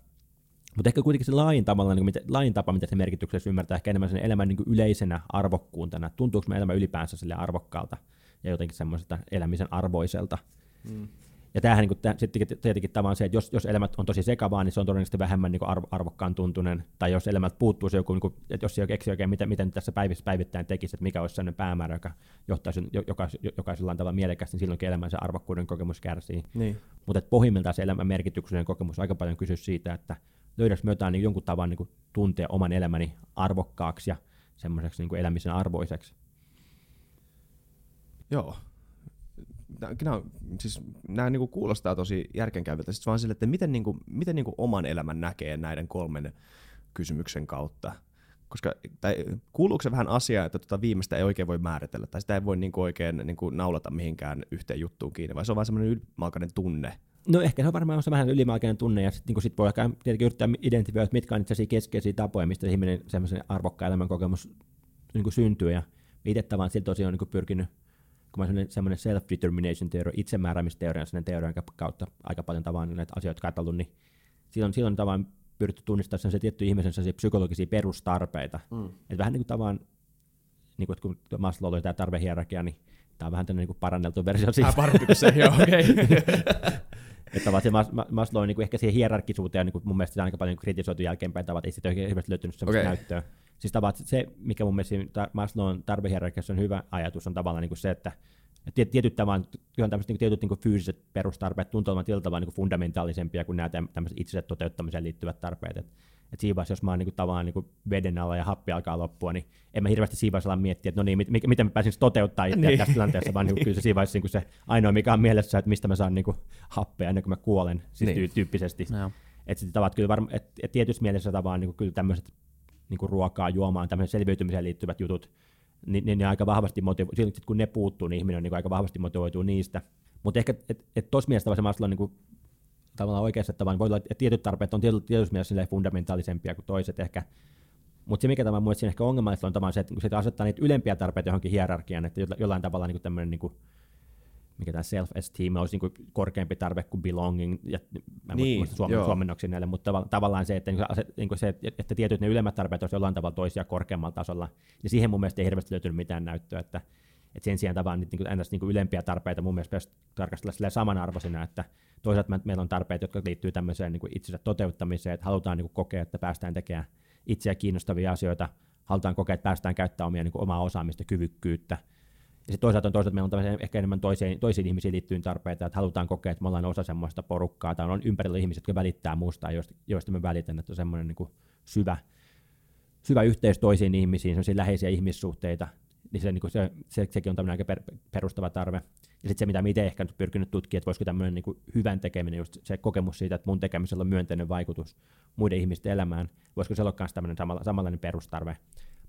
Mutta ehkä kuitenkin se lain, tavalla, niin kuin, lain tapa, mitä se merkityksessä ymmärtää, ehkä enemmän sen elämän niin yleisenä arvokkuuntana. Tuntuuko me elämä ylipäänsä sille arvokkaalta ja jotenkin semmoiselta elämisen arvoiselta. Mm. Ja tämähän niin kuin, sitten tietenkin tavallaan se, että jos, jos elämät on tosi sekavaa, niin se on todennäköisesti vähemmän niin arvo, arvokkaan tuntunen. Tai jos elämät puuttuu se joku, niin kuin, että jos ei keksi oikein, miten, miten tässä päivissä päivittäin tekisi, että mikä olisi sellainen päämäärä, joka johtaisi joka, jokaisella tavalla mielekästi, niin silloinkin elämän se arvokkuuden kokemus kärsii. Niin. Mutta pohjimmiltaan se elämän merkityksellinen kokemus aika paljon kysyy siitä, että löydänkö me jotain niin jonkun tavan niin tuntea oman elämäni arvokkaaksi ja semmoiseksi niin elämisen arvoiseksi. Joo, nämä, siis, nämä niin kuulostaa tosi järkenkäyviltä, siis vaan sille, että miten, niin kuin, miten niin kuin oman elämän näkee näiden kolmen kysymyksen kautta. Koska, tai, kuuluuko se vähän asiaa, että tuota viimeistä ei oikein voi määritellä, tai sitä ei voi niin kuin oikein niin kuin naulata mihinkään yhteen juttuun kiinni, vai se on vain semmoinen ylimalkainen tunne? No ehkä se on varmaan se vähän ylimalkainen tunne, ja sitten niin sit voi ehkä tietenkin yrittää identifioida, mitkä on itse keskeisiä tapoja, mistä ihminen semmoisen arvokkaan elämän kokemus niin kuin syntyy, ja itse tavallaan siltä tosiaan niin kuin pyrkinyt kun mä semmoinen self-determination teoria, itsemääräämisteoria, sen teorian kautta aika paljon tavan näitä asioita katsellut, niin silloin, silloin tavan pyritty tunnistaa se tietty ihmisen psykologisia perustarpeita. Mm. Et vähän niin kuin tavan, niin kuin, kun Maslow oli tämä tarvehierarkia, niin tämä on vähän tämmöinen niin paranneltu versio siitä. Ah, parannettu se, joo, okei. että se Maslow niin kuin ehkä siihen hierarkisuuteen niin kuin mun mielestä aika paljon kritisoitu jälkeenpäin, tavat ei sitten oikein hirveästi löytynyt sellaista okay. näyttöä. Siis tavat, se, mikä mun mielestä Maslown tarvehierarkiassa on hyvä ajatus, on tavallaan niin kuin se, että tietyt, tavan, tämmöiset, niin tietyt niin fyysiset perustarpeet tuntuvat tietyllä tavalla niin fundamentaalisempia kuin nämä tämmöiset itsensä toteuttamiseen liittyvät tarpeet. Et, et siinä vaiheessa, jos mä oon niin tavallaan niin veden alla ja happi alkaa loppua, niin en mä hirveästi siinä vaiheessa miettiä, että no niin, mit, miten mä pääsin toteuttaa itseä niin. tässä tilanteessa, vaan niin kyllä se siinä niin se ainoa, mikä on mielessä, että mistä mä saan niin happea ennen kuin mä kuolen, siis niin. tyyppisesti. No. Että tavat kyllä varma, et, et tietyssä mielessä tavallaan niin kyllä tämmöiset niin ruokaa, juomaan, tämmöiset selviytymiseen liittyvät jutut, niin, niin ne aika vahvasti motivo- silloin, kun ne puuttuu, niin ihminen on niin aika vahvasti motivoituu niistä. Mutta ehkä, että et tuossa mielessä se on niin kuin, tavallaan oikeassa, että voi olla, että tietyt tarpeet on tietyssä mielessä fundamentaalisempia kuin toiset ehkä. Mutta se, mikä tämä mun ehkä ongelmallista on tavallaan se, että kun se asettaa niitä ylempiä tarpeita johonkin hierarkiaan, että jollain tavalla niin tämmöinen niin mikä tämä self-esteem olisi niin korkeampi tarve kuin belonging, ja mä niin, suomen, suomennoksi näille, mutta tav- tavallaan se, että, niin kuin se, että tietyt ne ylemmät tarpeet olisi jollain tavalla toisia korkeammalla tasolla, niin siihen mun mielestä ei hirveästi löytynyt mitään näyttöä, että, että sen sijaan tavallaan niin kuin, niin ylempiä tarpeita mun mielestä pitäisi tarkastella samanarvoisina, että toisaalta meillä on tarpeet, jotka liittyy tämmöiseen niin itsensä toteuttamiseen, että halutaan niin kokea, että päästään tekemään itseä kiinnostavia asioita, halutaan kokea, että päästään käyttämään omia, niin kuin omaa osaamista, kyvykkyyttä. Ja sitten toisaalta on toisaalta, meillä on ehkä enemmän toisiin, toisiin ihmisiin liittyen tarpeita, että halutaan kokea, että me ollaan osa semmoista porukkaa, tai on ympärillä ihmiset, jotka välittää muusta, joista, joista me välitän, että on semmoinen niin syvä, syvä yhteys toisiin ihmisiin, sellaisia läheisiä ihmissuhteita, niin se, niin kuin se, se, sekin on tämmöinen aika per, perustava tarve. Ja sitten se, mitä itse ehkä nyt pyrkinyt tutkimaan, että voisiko tämmöinen niin hyvän tekeminen, just se kokemus siitä, että mun tekemisellä on myönteinen vaikutus muiden ihmisten elämään, voisiko se olla myös tämmöinen samalla, samanlainen perustarve.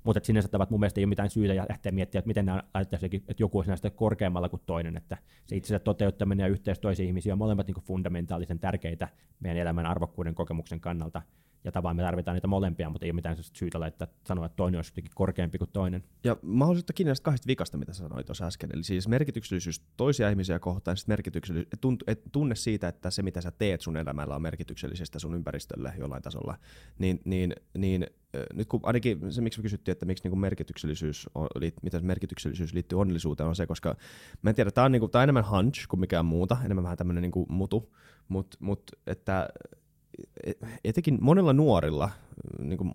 Mutta sinänsä tavat mun mielestä ei ole mitään syytä ja lähteä miettimään, että miten nämä laittaisiin, että joku olisi näistä korkeammalla kuin toinen, että se itse toteuttaminen ja yhteys toisiin ihmisiin on molemmat niin fundamentaalisen tärkeitä meidän elämän arvokkuuden kokemuksen kannalta, ja tavallaan me tarvitaan niitä molempia, mutta ei ole mitään syytä laittaa sanoa, että toinen olisi jotenkin korkeampi kuin toinen. Ja ottaa kiinni näistä kahdesta vikasta, mitä sanoit tuossa äsken. Eli siis merkityksellisyys toisia ihmisiä kohtaan, sitten merkityksellisyys, et tunne siitä, että se mitä sä teet sun elämällä on merkityksellisestä sun ympäristölle jollain tasolla. Niin, niin, niin nyt kun ainakin se, miksi me kysyttiin, että miksi niin merkityksellisyys on, mitä merkityksellisyys liittyy onnellisuuteen, on se, koska mä en tiedä, tämä on, niin kuin, tämä on enemmän hunch kuin mikään muuta, enemmän vähän tämmöinen niin mutu, mutta mut, että etenkin monilla nuorilla, niin kuin,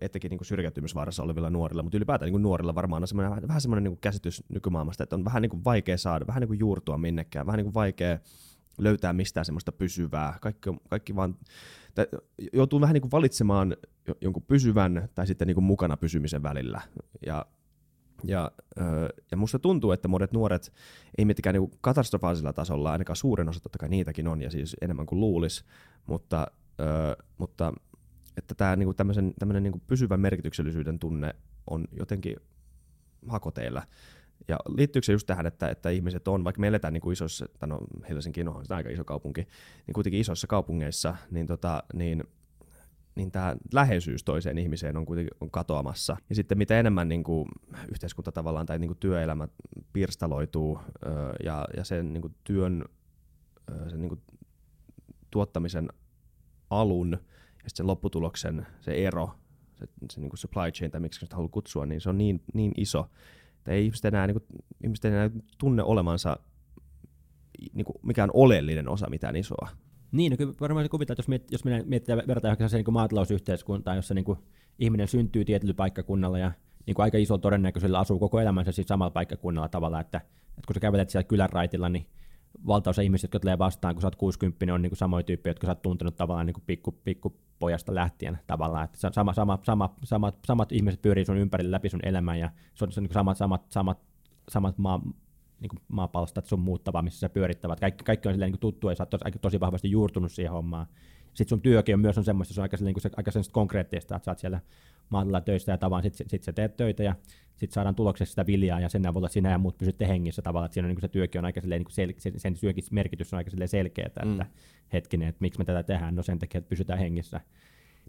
etenkin niin syrjäytymisvaarassa olevilla nuorilla, mutta ylipäätään niin nuorilla varmaan on semmoinen, vähän semmoinen niin käsitys nykymaailmasta, että on vähän niin kuin vaikea saada, vähän niin kuin juurtua minnekään, vähän niin kuin vaikea löytää mistään semmoista pysyvää. Kaikki, kaikki vaan, joutuu vähän niin kuin valitsemaan jonkun pysyvän tai sitten niin kuin mukana pysymisen välillä. Ja ja, ja musta tuntuu, että monet nuoret ei miettikään niin katastrofaalisella tasolla, ainakaan suurin osa totta kai niitäkin on, ja siis enemmän kuin luulis, mutta, mutta että tämä niinku tämmöisen, tämmöinen niinku pysyvän merkityksellisyyden tunne on jotenkin hakoteilla. Ja liittyykö se just tähän, että, että ihmiset on, vaikka me eletään niin kuin isossa, no Helsinki on aika iso kaupunki, niin kuitenkin isoissa kaupungeissa, niin, tota, niin niin tämä läheisyys toiseen ihmiseen on kuitenkin on katoamassa. Ja sitten mitä enemmän niin kuin yhteiskunta tavallaan tai niin kuin työelämä pirstaloituu ja, ja sen niin kuin työn sen niin kuin tuottamisen alun ja sen lopputuloksen se ero, se, se niin kuin supply chain tai miksi sitä haluaa kutsua, niin se on niin, niin iso, että ei ihmiset enää, niin kuin, ihmiset enää tunne olemansa niin kuin mikään oleellinen osa mitään isoa. Niin, no kyllä varmaan kuvitaan, että jos, miet, jos mietitään, verrataan johonkin niin maatalousyhteiskuntaan, jossa niin kuin ihminen syntyy tietyllä paikkakunnalla ja niin kuin aika iso todennäköisyydellä asuu koko elämänsä siis samalla paikkakunnalla tavalla, että, että kun sä kävelet siellä kylän raitilla, niin valtaosa ihmisistä, jotka tulee vastaan, kun sä oot 60, on niin kuin samoja tyyppejä, jotka sä oot tuntenut tavallaan niin kuin pikku, pikkupojasta lähtien tavallaan, että sama, sama, sama, samat, samat ihmiset pyörii sun ympärillä läpi sun elämän ja se on niin samat, samat, samat, samat maa, niin kuin sun muuttavaa, missä sä pyörittävät. Kaikki, kaikki on silleen niin tuttu ja sä oot tosi, tosi vahvasti juurtunut siihen hommaan. Sitten sun työkin on myös on semmoista, se on aika, niin kuin se, aika konkreettista, että sä oot siellä maalla töissä ja tavan, sitten sit sä teet töitä ja sitten saadaan tuloksessa sitä viljaa ja sen avulla sinä ja muut pysytte hengissä tavallaan, että siinä on niin kuin se työkin on aika niin kuin sel, sen, sen työkin merkitys on aika selkeä, että mm. hetkinen, että miksi me tätä tehdään, no sen takia, että pysytään hengissä.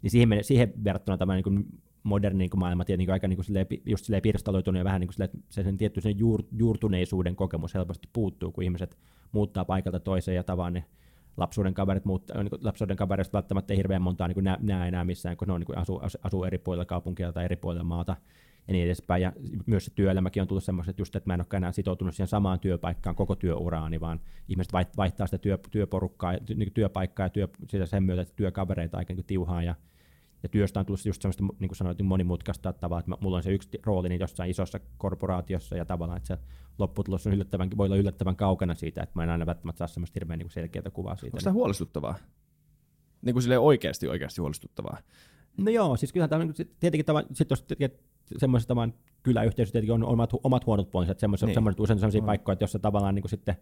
Niin siihen, siihen verrattuna tämä niin kuin moderni niin maailma tietenkin aika niin kuin silleen, just silleen pirstaloitunut ja vähän niin kuin silleen, että se sen tietty sen juur, juurtuneisuuden kokemus helposti puuttuu, kun ihmiset muuttaa paikalta toiseen ja tavaan ne lapsuuden kaverit, muuttaa, niin lapsuuden kavereista välttämättä ei hirveän montaa niin näe, enää missään, kun ne on, niin kuin asuu, asuu eri puolilla kaupunkia tai eri puolilla maata ja niin edespäin. Ja myös se työelämäkin on tullut semmoista, että, just, että mä en ole enää sitoutunut siihen samaan työpaikkaan koko työuraani, vaan ihmiset vaihtaa sitä työ, työporukkaa, niin työpaikkaa ja työ, sen myötä, että työkavereita aika niin tiuhaa ja ja työstä on tullut just semmoista, niin kuin sanoit, monimutkaista tavalla, että mulla on se yksi rooli niin jossain isossa korporaatiossa ja tavallaan, että se lopputulos on yllättävän, voi olla yllättävän kaukana siitä, että mä en aina välttämättä saa semmoista hirveän niin selkeää kuvaa siitä. Onko tämä huolestuttavaa? Niin kuin oikeasti oikeasti huolestuttavaa? No joo, siis kyllähän tämä tietenkin tämä, sit jos semmoisessa tavan kyläyhteisössä tietenkin on omat, omat huonot puolensa, että semmoiset, niin. semmoiset usein sellaisia no. paikkoja, että jossa tavallaan niin kuin sitten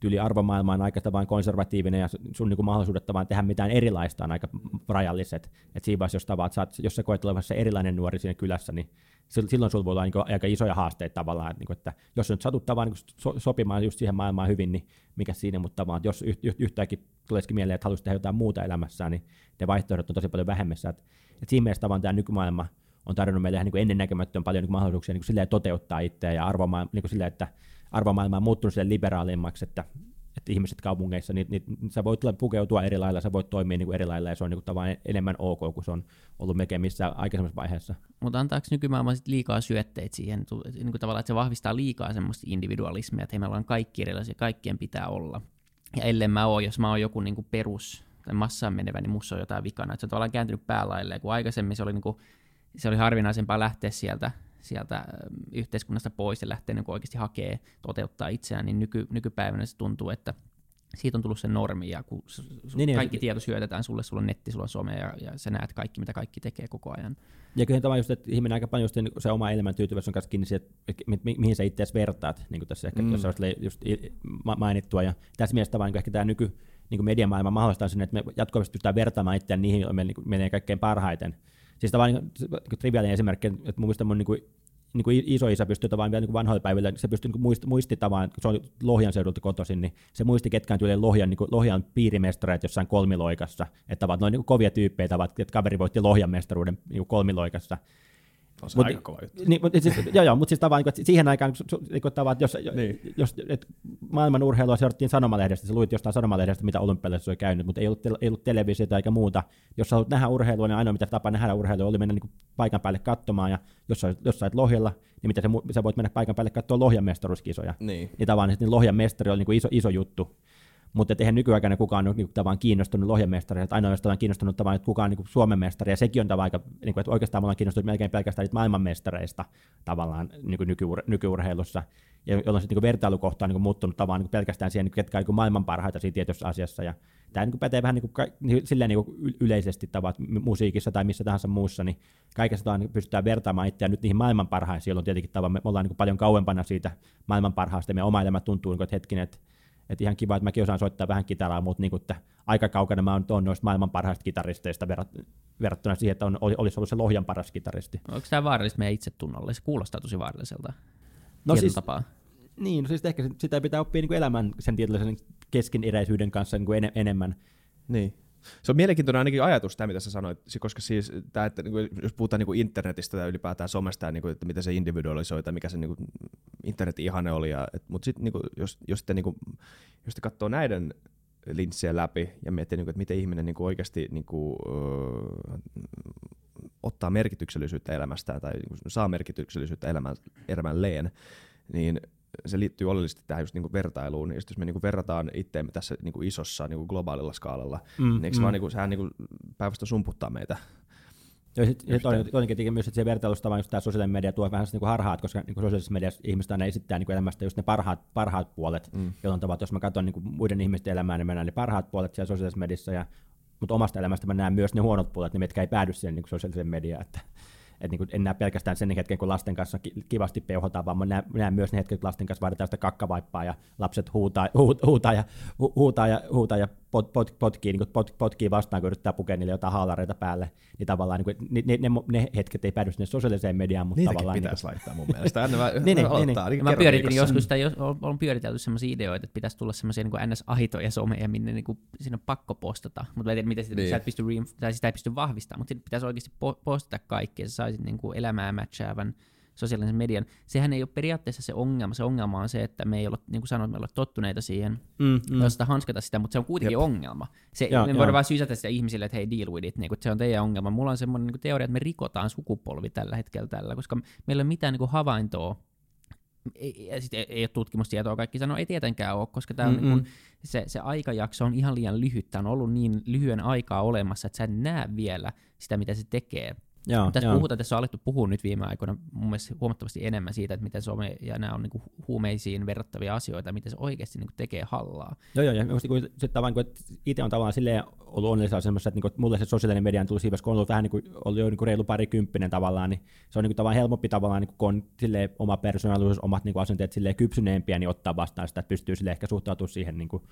tyyli arvomaailma on aika vain konservatiivinen ja sun niin mahdollisuudet vaan tehdä mitään erilaista on aika rajalliset. Et siinä vaiheessa, jos, tavat, saat, jos sä koet olevan se erilainen nuori siinä kylässä, niin silloin sulla voi olla niin aika isoja haasteita tavallaan, niin kuin, että jos sä nyt satut vaan niin so, sopimaan just siihen maailmaan hyvin, niin mikä siinä, mutta vaan, jos yht, yht, yhtäkkiä tulisikin mieleen, että haluaisi tehdä jotain muuta elämässään, niin ne vaihtoehdot on tosi paljon vähemmässä. Että, että siinä mielessä tämä nykymaailma on tarjonnut meille niin ennennäkemättömän paljon niin mahdollisuuksia niin toteuttaa itseä ja arvomaailma, niin silleen, että arvomaailma on muuttunut sille liberaalimmaksi, että, että ihmiset kaupungeissa, niin, niin sä voit pukeutua eri lailla, sä voit toimia niin kuin eri lailla, ja se on niin kuin enemmän ok, kuin se on ollut melkein missä aikaisemmassa vaiheessa. Mutta antaako nykymaailma sit liikaa syötteitä siihen, niin kuin tavallaan, että se vahvistaa liikaa semmoista individualismia, että hei, meillä on kaikki erilaisia, kaikkien pitää olla. Ja ellei mä oon, jos mä oon joku niin kuin perus, tai massaan menevä, niin musta on jotain vikana. Että se on tavallaan kääntynyt päälailleen, kun aikaisemmin se oli, niin kuin, se oli harvinaisempaa lähteä sieltä, sieltä yhteiskunnasta pois ja lähteä niin oikeasti hakee, toteuttaa itseään, niin nyky, nykypäivänä se tuntuu, että siitä on tullut se normi, ja kun su, su, niin, kaikki se, tieto syötetään sulle, sulla on netti, sulla on some, ja, ja sä näet kaikki, mitä kaikki tekee koko ajan. Ja kyllä tämä just, että ihminen aika paljon just se oma elämän tyytyväisyys on kanssa kiinni siihen, että mi, mi, mihin sä itse vertaat, niin kuin tässä ehkä mm. jossain just mainittua, ja tässä mielessä tavallaan niin ehkä tämä nyky, niin mediamaailma mahdollistaa sinne, että me jatkuvasti pystytään vertaamaan itseään niihin, joihin niin menee kaikkein parhaiten. Siis tavallaan niin, niin triviaali esimerkki, että mun mielestä mun niin kuin niin kuin isoisä pystyy tavallaan vielä niin vanhoilla päivillä, se pystyy niin muist, muistittamaan, kun se on Lohjan seudulta kotoisin, niin se muisti ketkään tyyli Lohjan, niin kuin Lohjan piirimestareet jossain kolmiloikassa, että ovat noin niin kovia tyyppejä, että kaveri voitti Lohjan mestaruuden niin kolmiloikassa. On se mut, aika kova juttu. Niin, mutta siis, joo, joo, mutta siis tavallaan, niin siihen aikaan, niin tavallaan, jos, niin. jos et maailman urheilua seurattiin sanomalehdestä, sä luit jostain sanomalehdestä, mitä olympialaisissa oli käynyt, mutta ei ollut, ei ollut televisiota eikä muuta. Jos sä haluat nähdä urheilua, niin ainoa mitä tapa nähdä urheilua oli mennä niin kuin, paikan päälle katsomaan, ja jos sä, jos sä olet Lohjalla, niin mitä sä, sä voit mennä paikan päälle katsoa Lohjan mestaruuskisoja. Niin. niin tavallaan niin Lohjan mestari oli niin kuin iso, iso juttu. Mutta eihän nykyaikana kukaan ole niin tavallaan kiinnostunut lohjamestaria, että ainoastaan kiinnostunut tavallaan, että kukaan on niin Suomen mestari, ja sekin on tavallaan aika, niin kuin, että oikeastaan me ollaan kiinnostunut melkein pelkästään maailmanmestareista tavallaan niin kuin nykyur, nykyurheilussa, ja jolloin sitten niin vertailukohta on niin muuttunut tavallaan niin pelkästään siihen, niin ketkä on niin maailman parhaita siinä tietyssä asiassa, ja tämä niin pätee vähän niin kuin, niin, silleen niin kuin yleisesti tavat musiikissa tai missä tahansa muussa, niin kaikessa niin pystytään vertaamaan itseään nyt niihin maailman parhaisiin, jolloin tietenkin tavan, me ollaan niin paljon kauempana siitä maailman parhaasta, ja meidän oma elämä tuntuu, niin kuin, että hetkinen, että että ihan kiva, että mäkin osaan soittaa vähän kitaraa, mutta niin kuin, että aika kaukana mä oon noista maailman parhaista kitaristeista verrattuna siihen, että on, olisi ollut se Lohjan paras kitaristi. Onko tämä vaarallista meidän itsetunnolle? Se kuulostaa tosi vaaralliselta. No siis, tapaa. Niin, no siis ehkä sitä pitää oppia niin kuin elämän sen tietynlaisen keskeneräisyyden kanssa niin kuin en, enemmän. Niin. Se on mielenkiintoinen ainakin ajatus tämä, mitä sä sanoit, koska siis tämä, että niin kuin, jos puhutaan niin kuin internetistä tai ylipäätään somesta, ja niin kuin, että miten se individualisoi tai mikä se internetin ihane oli, mutta sitten jos, jos, te, jos te katsoo näiden linssejä läpi ja miettii, että miten ihminen oikeasti ottaa merkityksellisyyttä elämästään tai saa merkityksellisyyttä elämän, elämälleen, niin se liittyy oleellisesti tähän just niinku vertailuun, niin jos me niinku verrataan itteemme tässä niinku isossa niinku globaalilla skaalalla, mm, niin eikö mm. vaan niinku, sehän niinku päivästä sumputtaa meitä Joo, sit, sit toinen, toinen myös, että se vertailusta vaan just tämä sosiaalinen media tuo vähän niin harhaat, koska niin sosiaalisessa mediassa ihmiset aina esittää niin elämästä just ne parhaat, parhaat puolet, mm. jolloin tavat, jos mä katson niin muiden ihmisten elämää, niin mä näen ne parhaat puolet siellä sosiaalisessa mediassa, ja, mutta omasta elämästä mä näen myös ne huonot puolet, ne mitkä ei päädy siihen niin sosiaaliseen mediaan. Että, että niin en näe pelkästään sen hetken, kun lasten kanssa kivasti peuhotaan, vaan mä näen, näen myös ne hetket, kun lasten kanssa vaaditaan sitä kakkavaippaa ja lapset huutaa, huutaa, ja, huutaa ja, huutaa ja pot, pot, potkii, niin pot, potkii vastaan, kun yrittää pukea niille jotain haalareita päälle, niin tavallaan niin kuin, ne, ne, ne, ne, hetket ei päädy sinne sosiaaliseen mediaan, mutta Niitäkin tavallaan... pitäisi niin laittaa mun mielestä. Aina mä, niin, niin, niin, niin. Mä pyöritin joskus sitä, jos on pyöritelty sellaisia ideoita, että pitäisi tulla sellaisia niin NS-ahitoja someja, minne niin kuin, siinä on pakko postata, mutta mä en tiedä, miten sitä, niin. sä et pysty, tai sitä ei pysty vahvistamaan, mutta pitäisi oikeasti postata kaikkea, sä saisit niin kuin elämää matchaavan sosiaalisen median. Sehän ei ole periaatteessa se ongelma. Se ongelma on se, että me ei ole, niin kuin sanoit, me ei ole tottuneita siihen, mm, mm. hanskata sitä, mutta se on kuitenkin Jep. ongelma. Se, ja, me voidaan vaan sysätä sitä ihmisille, että hei, deal with it, niin kuin, se on teidän ongelma. Mulla on semmoinen niin teoria, että me rikotaan sukupolvi tällä hetkellä tällä, koska meillä ei ole mitään niin kuin havaintoa ei, ja sit ei, ei ole tutkimustietoa, kaikki sanoo, ei tietenkään ole, koska tää on niin kun, se, se aikajakso on ihan liian lyhyt, tämä on ollut niin lyhyen aikaa olemassa, että sä et näe vielä sitä, mitä se tekee. Joo, tässä joo. puhutaan, tässä on alettu puhua nyt viime aikoina mun mielestä huomattavasti enemmän siitä, että miten some ja nämä on niin huumeisiin verrattavia asioita, miten se oikeasti niin tekee hallaa. Joo, joo, ja musta kun, sit tavan, kun itse on tavallaan silleen ollut onnellisia semmoisessa, että, niin kuin, että mulle se sosiaalinen media on tullut siinä, kun on ollut vähän niin kuin, ollut jo niin kuin reilu parikymppinen tavallaan, niin se on niin kuin, tavallaan helpompi tavallaan, niin kun on silleen, oma persoonallisuus, omat niin kuin, asenteet silleen kypsyneempiä, niin ottaa vastaan sitä, että pystyy silleen ehkä suhtautumaan siihen niin kuin,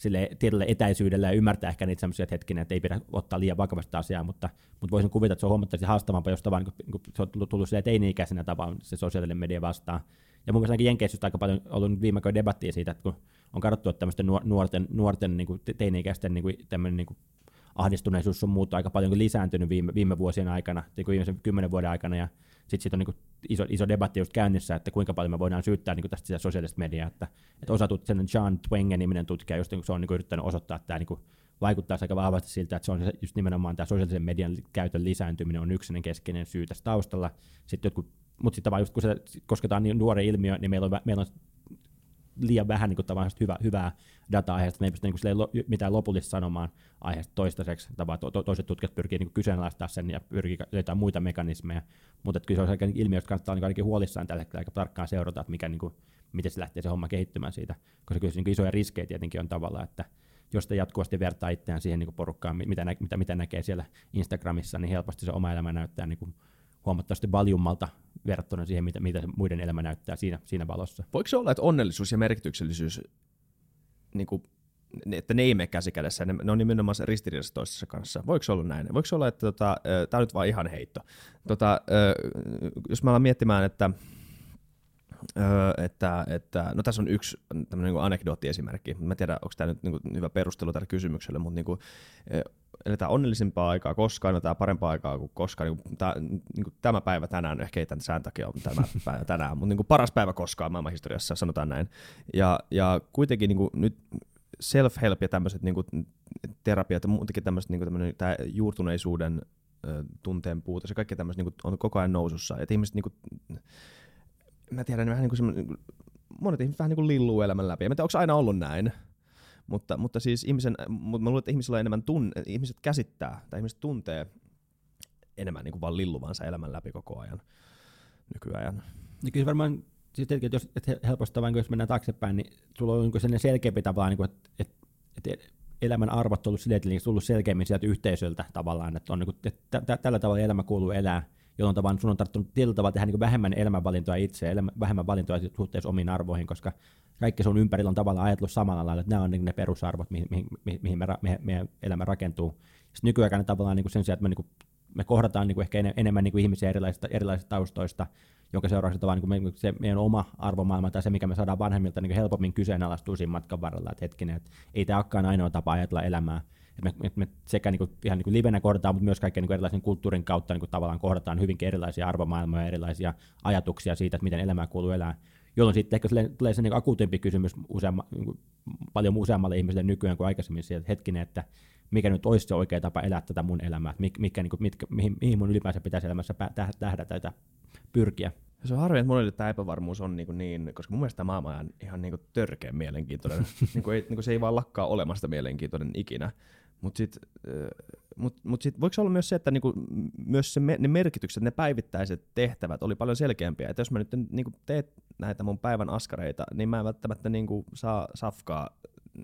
sille tietylle etäisyydellä ja ymmärtää ehkä niitä semmoisia hetkinen, että ei pidä ottaa liian vakavasti asiaa, mutta, mutta voisin kuvitella, että se on huomattavasti haastavampaa, jos vaan niin kuin, se on tullut, tullut teini-ikäisenä tapaan se sosiaalinen media vastaan. Ja mun mielestä Jenkeissä aika paljon ollut viime aikoina debattia siitä, että kun on katsottu, että tämmöisten nuorten, nuorten niin teini-ikäisten niin kuin, tämmöinen niin ahdistuneisuus on muuttu aika paljon lisääntynyt viime, viime vuosien aikana, niin viimeisen kymmenen vuoden aikana, ja sitten sit on niin iso, iso debatti just käynnissä, että kuinka paljon me voidaan syyttää niin tästä sosiaalista mediaa, että, että osa sen John Twengen niminen tutkija, just niin se on niin yrittänyt osoittaa, että tämä niin vaikuttaa aika vahvasti siltä, että se on just nimenomaan tämä sosiaalisen median käytön lisääntyminen on yksinen keskeinen syy tässä taustalla. Sitten jotkut, mutta sitten vaan just kun se kosketaan niin nuoren ilmiö, niin meillä on, meillä on liian vähän niin kuin, hyvä, hyvää dataa aiheesta, me ei pysty niin kuin, lo, mitään lopullista sanomaan aiheesta toistaiseksi, tavallaan to, to, toiset tutkijat pyrkii niin kyseenalaistaa sen ja pyrkii löytämään muita mekanismeja, mutta kyllä se on aika ilmiö, josta kannattaa niin ainakin huolissaan tällä hetkellä aika tarkkaan seurata, että mikä, niin kuin, miten se lähtee se homma kehittymään siitä, koska kyllä se niin isoja riskejä tietenkin on tavallaan, että jos te jatkuvasti vertaa itseään siihen niin porukkaan, mitä, nä- mitä, mitä näkee siellä Instagramissa, niin helposti se oma elämä näyttää niin kuin huomattavasti valjummalta verrattuna siihen, mitä, mitä muiden elämä näyttää siinä, siinä valossa. Voiko se olla, että onnellisuus ja merkityksellisyys, niin kuin, että ne ei mene käsikädessä, ne, ne on nimenomaan ristiriidassa toisessa kanssa. Voiko se olla näin? Voiko se olla, että tota, tämä on nyt vaan ihan heitto. Tota, jos mä alan miettimään, että että, että, no tässä on yksi tämmöinen niin anekdoottiesimerkki. Mä en tiedä, onko tämä nyt niin kuin, hyvä perustelu tälle kysymykselle, mutta niin kuin, eletään onnellisempaa aikaa koskaan, eletään parempaa aikaa kuin koskaan. Niin kuin, tämä, niin kuin, tämä päivä tänään, ehkä ei tämän sään takia ole tämä päivä tänään, mutta niin kuin, paras päivä koskaan maailmanhistoriassa, sanotaan näin. Ja, ja kuitenkin niin kuin, nyt self-help ja tämmöiset niin kuin, terapiat ja muutenkin tämmöiset, niin kuin, tämä juurtuneisuuden tunteen puute, se kaikki tämmöiset niin on koko ajan nousussa. Että ihmiset niin kuin, mä tiedän, vähän niin kuin niin monet ihmiset vähän niin kuin lilluu elämän läpi. mä tiedän, onko aina ollut näin. Mutta, mutta siis ihmisen, mutta mä luulen, että ihmisillä on enemmän tunne, ihmiset käsittää tai ihmiset tuntee enemmän niin kuin vaan lilluvansa elämän läpi koko ajan nykyajan. Ja kyllä varmaan siis tietenkin, että jos että helposti vain, jos mennään taaksepäin, niin sulla on niin sellainen selkeämpi tavalla, niin että, että, että elämän arvot on ollut silleen, tullut selkeämmin sieltä yhteisöltä tavallaan, että, on, niin kuin, että tällä tavalla elämä kuuluu elää, jolloin tavallaan sun on tarttunut tietyllä tavalla tehdä niin vähemmän elämänvalintoja itse, vähemmän valintoja suhteessa omiin arvoihin, koska kaikki sun ympärillä on tavallaan ajatellut samalla lailla, että nämä on niin ne perusarvot, mihin, mihin, mihin me, me, meidän elämä rakentuu. Sitten nykyaikana tavallaan niin kuin sen sijaan, että me, niin kuin, me kohdataan niin kuin ehkä enemmän niin kuin ihmisiä erilaisista, erilaisista taustoista, jonka seurauksena vaan niin kuin se meidän oma arvomaailma tai se, mikä me saadaan vanhemmilta niin helpommin kyseenalaistuu siinä matkan varrella, että hetkinen, että ei tämä olekaan ainoa tapa ajatella elämää, me, me, me sekä niin kuin, ihan niin kuin livenä kohdataan, mutta myös kaikkien niin erilaisen kulttuurin kautta niin kuin tavallaan kohdataan hyvinkin erilaisia arvomaailmoja ja erilaisia ajatuksia siitä, että miten elämää kuuluu elää, jolloin sitten ehkä tulee se niin akuutempi kysymys useamma, niin kuin, paljon useammalle ihmiselle nykyään kuin aikaisemmin että hetkinen, että mikä nyt olisi se oikea tapa elää tätä mun elämää, mikä, mikä, niin kuin, mitkä, mihin, mihin mun ylipäänsä pitäisi elämässä tähdätä tai pyrkiä. Se on harvi, että monille tämä epävarmuus on niin, niin koska mun mielestä tämä maailma on ihan niin törkeä mielenkiintoinen. niin kuin ei, niin kuin se ei vaan lakkaa olemasta mielenkiintoinen ikinä. Mutta sitten mut, mut sit, voiko olla myös se, että niinku, myös se, ne merkitykset, ne päivittäiset tehtävät oli paljon selkeämpiä. Että jos mä nyt niinku teet näitä mun päivän askareita, niin mä en välttämättä niinku saa safkaa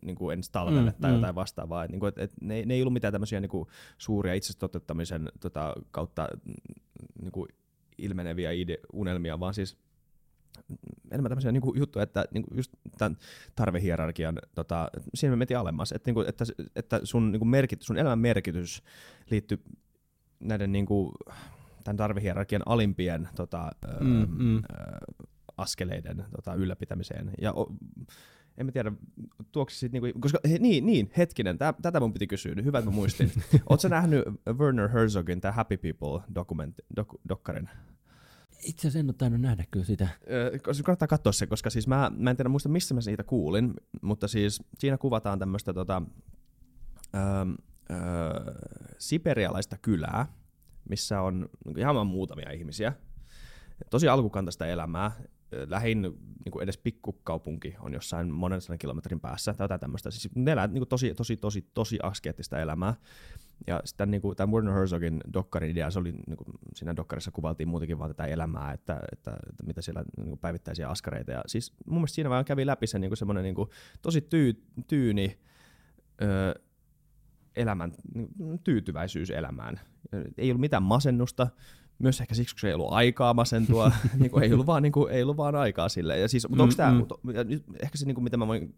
niinku ensi talvelle mm, tai mm. jotain vastaavaa. Et, niinku, et, et ne, ne ei ollut mitään tämmöisiä niinku, suuria itsestoteuttamisen tota, kautta niinku, ilmeneviä ide- unelmia, vaan siis enemmän tämmöisiä niin kuin juttuja, että niin kuin just tämän tarvehierarkian, tota, siinä me mentiin alemmas, että, niin kuin, että, että sun, niin kuin merkitys, sun elämän merkitys liittyy näiden niin kuin, tämän tarvehierarkian alimpien tota, mm, mm. Ö, askeleiden tota, ylläpitämiseen. Ja o, en mä tiedä, tuoksi sit niinku, koska he, niin, niin, hetkinen, tää, tätä mun piti kysyä, hyvä, että mä muistin. Oletko nähnyt Werner Herzogin, tämä Happy People dokumentti, dok, dokkarin? Itse asiassa en ole tainnut nähdä kyllä sitä. Koska kannattaa katsoa se, koska siis mä, mä en tiedä muista, missä mä siitä kuulin, mutta siis siinä kuvataan tämmöistä tota, öö, öö, siperialaista kylää, missä on ihan muutamia ihmisiä. Tosi alkukantaista elämää. Lähin niin kuin edes pikkukaupunki on jossain monen sadan kilometrin päässä jotain tämmöistä. Siis ne elää niin kuin tosi, tosi, tosi, tosi askeettista elämää. Ja sitten niin tämän Werner Herzogin dokkarin idea, se oli, niin kuin, siinä dokkarissa kuvaltiin muutenkin vaan tätä elämää, että, että, että mitä siellä niin kuin päivittäisiä askareita. Ja siis mun mielestä siinä vaan kävi läpi se niin kuin semmoinen niin kuin, tosi tyy, tyyni ö, elämän, niin, tyytyväisyys elämään. Ei ollut mitään masennusta, myös ehkä siksi, kun ei ollut aikaa masentua, niin kuin ei, ollut vaan, niin kuin, ei ollut vaan aikaa sille. Ja siis, mutta onko tämä, mm. ehkä se, niin kuin, mitä mä voin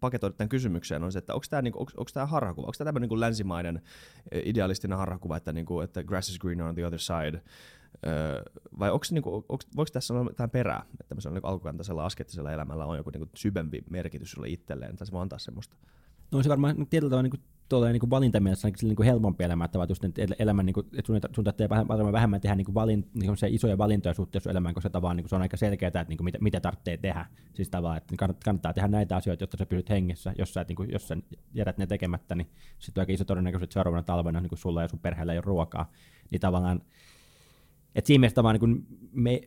paketoida tämän kysymykseen, on se, että onko tämä, niin onko, onko tämä harhakuva, onko tämä tämmöinen niin länsimainen idealistinen harhakuva, että, niin kuin, että grass is greener on the other side, Öö, vai onko, niin kuin, onko, voiko tässä olla jotain perää, että tämmöisellä niin alkukantaisella askettisella elämällä on joku niin kuin syvempi merkitys sulle itselleen, tai se voi antaa semmoista? No se varmaan tietyllä tavalla niin tuolla niin valintamielessä on niin helpompi elämä, että just elämän, niin kuin, että sun, sun täytyy vähemmän, vähemmän tehdä niin valin, niin se isoja valintoja suhteessa elämään, koska tavallaan niin se on aika selkeää, että niin kuin mitä, mitä tarvitsee tehdä. Siis tavallaan, että kannattaa tehdä näitä asioita, jotta sä pysyt hengissä. Jos sä, niin kuin, jos sä jätät ne tekemättä, niin sitten on aika iso todennäköisyys, että seuraavana talvena niin sulla ja sun perheellä ei ole ruokaa. Niin tavallaan, että siinä mielessä tavallaan niin me,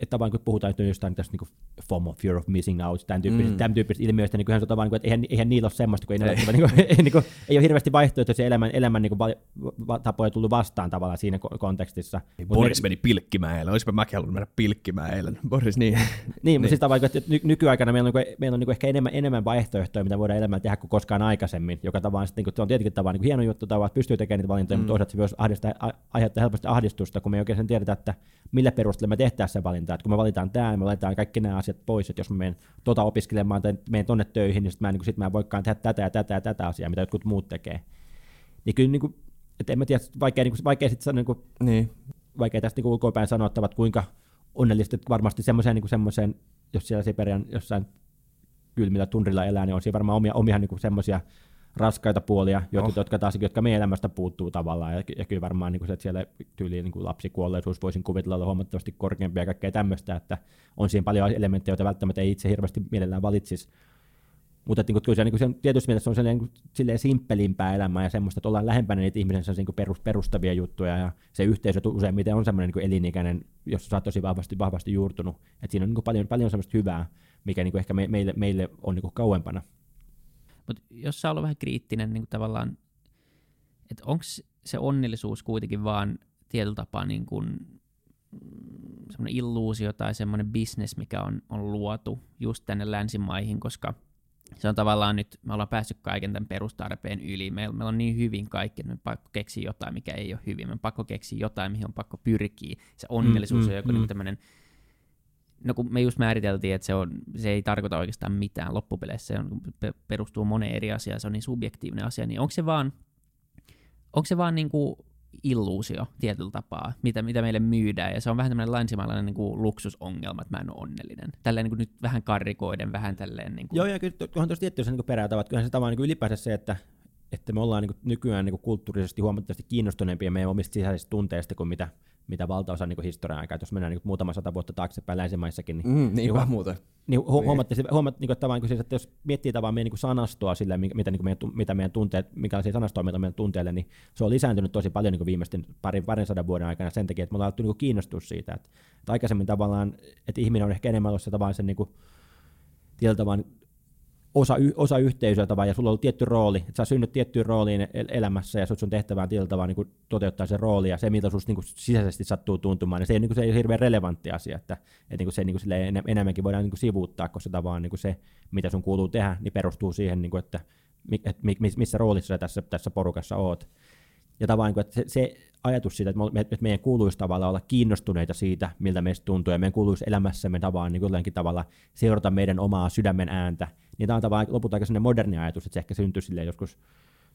että vaan kun puhutaan nyt jostain tästä niin FOMO, fear of missing out, tämän tyyppisistä, mm. tämän tyyppisistä ilmiöistä, niin kyllähän se on vaan, niin kuin, että eihän, eihän niillä ole semmoista, kun ei, ei. Ole, niin kuin, ei, niin kuin, ei ole hirveästi vaihtoehtoisia elämän, elämän niin kuin, va, va, tapoja tullut vastaan tavallaan siinä kontekstissa. Boris meni pilkkimään eilen, olisipa mäkin halunnut mennä pilkkimään eilen. Boris, niin. niin, niin. mutta siis tavallaan, että ny, nykyaikana meillä on, niin kuin, meillä on niin kuin ehkä enemmän, enemmän vaihtoehtoja, mitä voidaan elämällä tehdä kuin koskaan aikaisemmin, joka tavallaan sitten, niin kuin, on tietenkin tavallaan niin kuin hieno juttu, tavallaan, että pystyy tekemään niitä valintoja, mm. mutta toisaalta se myös ahdistaa, aiheuttaa helposti ahdistusta, kun me ei oikein sen tiedetä, että millä perusteella me tehdään se valinta. Että kun me valitaan tämä, me valitaan kaikki nämä asiat pois, että jos mä menen tuota opiskelemaan tai menen tonne töihin, niin sitten mä, niin sit mä en voikaan tehdä tätä ja tätä ja tätä asiaa, mitä jotkut muut tekee. Niin kyllä, niin kuin, että en mä tiedä, vaikea, niin kuin, vaikea sitten sanoa, niin kuin, niin. vaikea tästä niin ulkopäin sanoa, että kuinka onnellista, että varmasti semmoiseen, niin semmoiseen jos siellä Siperian jossain kylmillä tundrilla elää, niin on siinä varmaan omia, omia niin semmoisia raskaita puolia, jotka, oh. jotka taas, jotka meidän elämästä puuttuu tavallaan, ja, ja kyllä varmaan niin kuin se, että siellä tyyliin niin kuin lapsikuolleisuus voisin kuvitella olla huomattavasti korkeampi ja kaikkea tämmöistä, että on siinä paljon elementtejä, joita välttämättä ei itse hirveästi mielellään valitsisi. Mutta niin kuin, kyllä se, niin kuin se tietysti mielessä on silleen, niin silleen simppelimpää elämää ja semmoista, että ollaan lähempänä niitä ihmisen niin perus, perustavia juttuja ja se yhteisö useimmiten on semmoinen niin elinikäinen, jos sä oot tosi vahvasti, vahvasti juurtunut. että siinä on niin kuin paljon, paljon semmoista hyvää, mikä niin kuin ehkä me, meille, meille on niin kuin kauempana. Mutta jos sä ollut vähän kriittinen niin kuin tavallaan, että onko se onnellisuus kuitenkin vaan tietyllä tapaa niin kuin mm, semmoinen illuusio tai semmoinen business, mikä on, on luotu just tänne länsimaihin, koska se on tavallaan nyt, me ollaan päässyt kaiken tämän perustarpeen yli, meillä, meillä on niin hyvin kaikki, että me pakko keksiä jotain, mikä ei ole hyvin, me pakko keksiä jotain, mihin on pakko pyrkiä, se onnellisuus mm, mm, on joku mm. Niin tämmöinen no kun me just määriteltiin, että se, on, se ei tarkoita oikeastaan mitään loppupeleissä, se on, perustuu moneen eri asiaan, se on niin subjektiivinen asia, niin onko se vaan, onko se vaan niin kuin illuusio tietyllä tapaa, mitä, mitä meille myydään, ja se on vähän tämmöinen länsimaalainen niin kuin luksusongelma, että mä en ole onnellinen. Tälleen niin kuin nyt vähän karrikoiden, vähän tälleen. Niin kuin... Joo, ja kyllä tuohon tuossa tiettyä niin peräytävät, kyllähän se tavallaan niin ylipäänsä se, että, että me ollaan niin kuin nykyään niin kuin kulttuurisesti huomattavasti kiinnostuneempia meidän omista sisäisistä tunteista kuin mitä mitä valtaosa niin historian aikaa, jos mennään niin muutama sata vuotta taaksepäin länsimaissakin, niin, mm, niin, niin muuten. Niin, hu- niin. huomattiin, huomat, niin että, siis, että jos miettii tavallaan meidän niin sanastoa sille, mitä, niin meidän, mitä meidän tunteet, minkälaisia sanastoa meillä on meidän tunteille, niin se on lisääntynyt tosi paljon niin viimeisten parin, parin sadan vuoden aikana sen takia, että me ollaan alettu niin kiinnostua siitä, että, että aikaisemmin tavallaan, että ihminen on ehkä enemmän ollut se tavallaan sen niin kuin, tavallaan osa, osa yhteisöä tavallaan, ja sulla on ollut tietty rooli, että sä synnyt tiettyyn rooliin elämässä, ja sun tehtävään tietyllä niin toteuttaa se rooli, ja se, miltä susta niin sisäisesti sattuu tuntumaan, niin se ei, niin kuin, se ei ole hirveän relevantti asia, että, että niin kuin se niin kuin en, enemmänkin voidaan niin kuin sivuuttaa, koska tavallaan niin kuin se, mitä sun kuuluu tehdä, niin perustuu siihen, niin kuin, että, että missä roolissa sä tässä, tässä porukassa oot. Ja tavallaan, niin että se, se ajatus siitä, että, me, että meidän kuuluisi tavallaan olla kiinnostuneita siitä, miltä meistä tuntuu, ja meidän kuuluisi elämässämme tavallaan niin jollakin tavalla seurata meidän omaa sydämen ääntä, niin tämä on tavallaan lopulta aika sellainen moderni ajatus, että se ehkä syntyi silleen joskus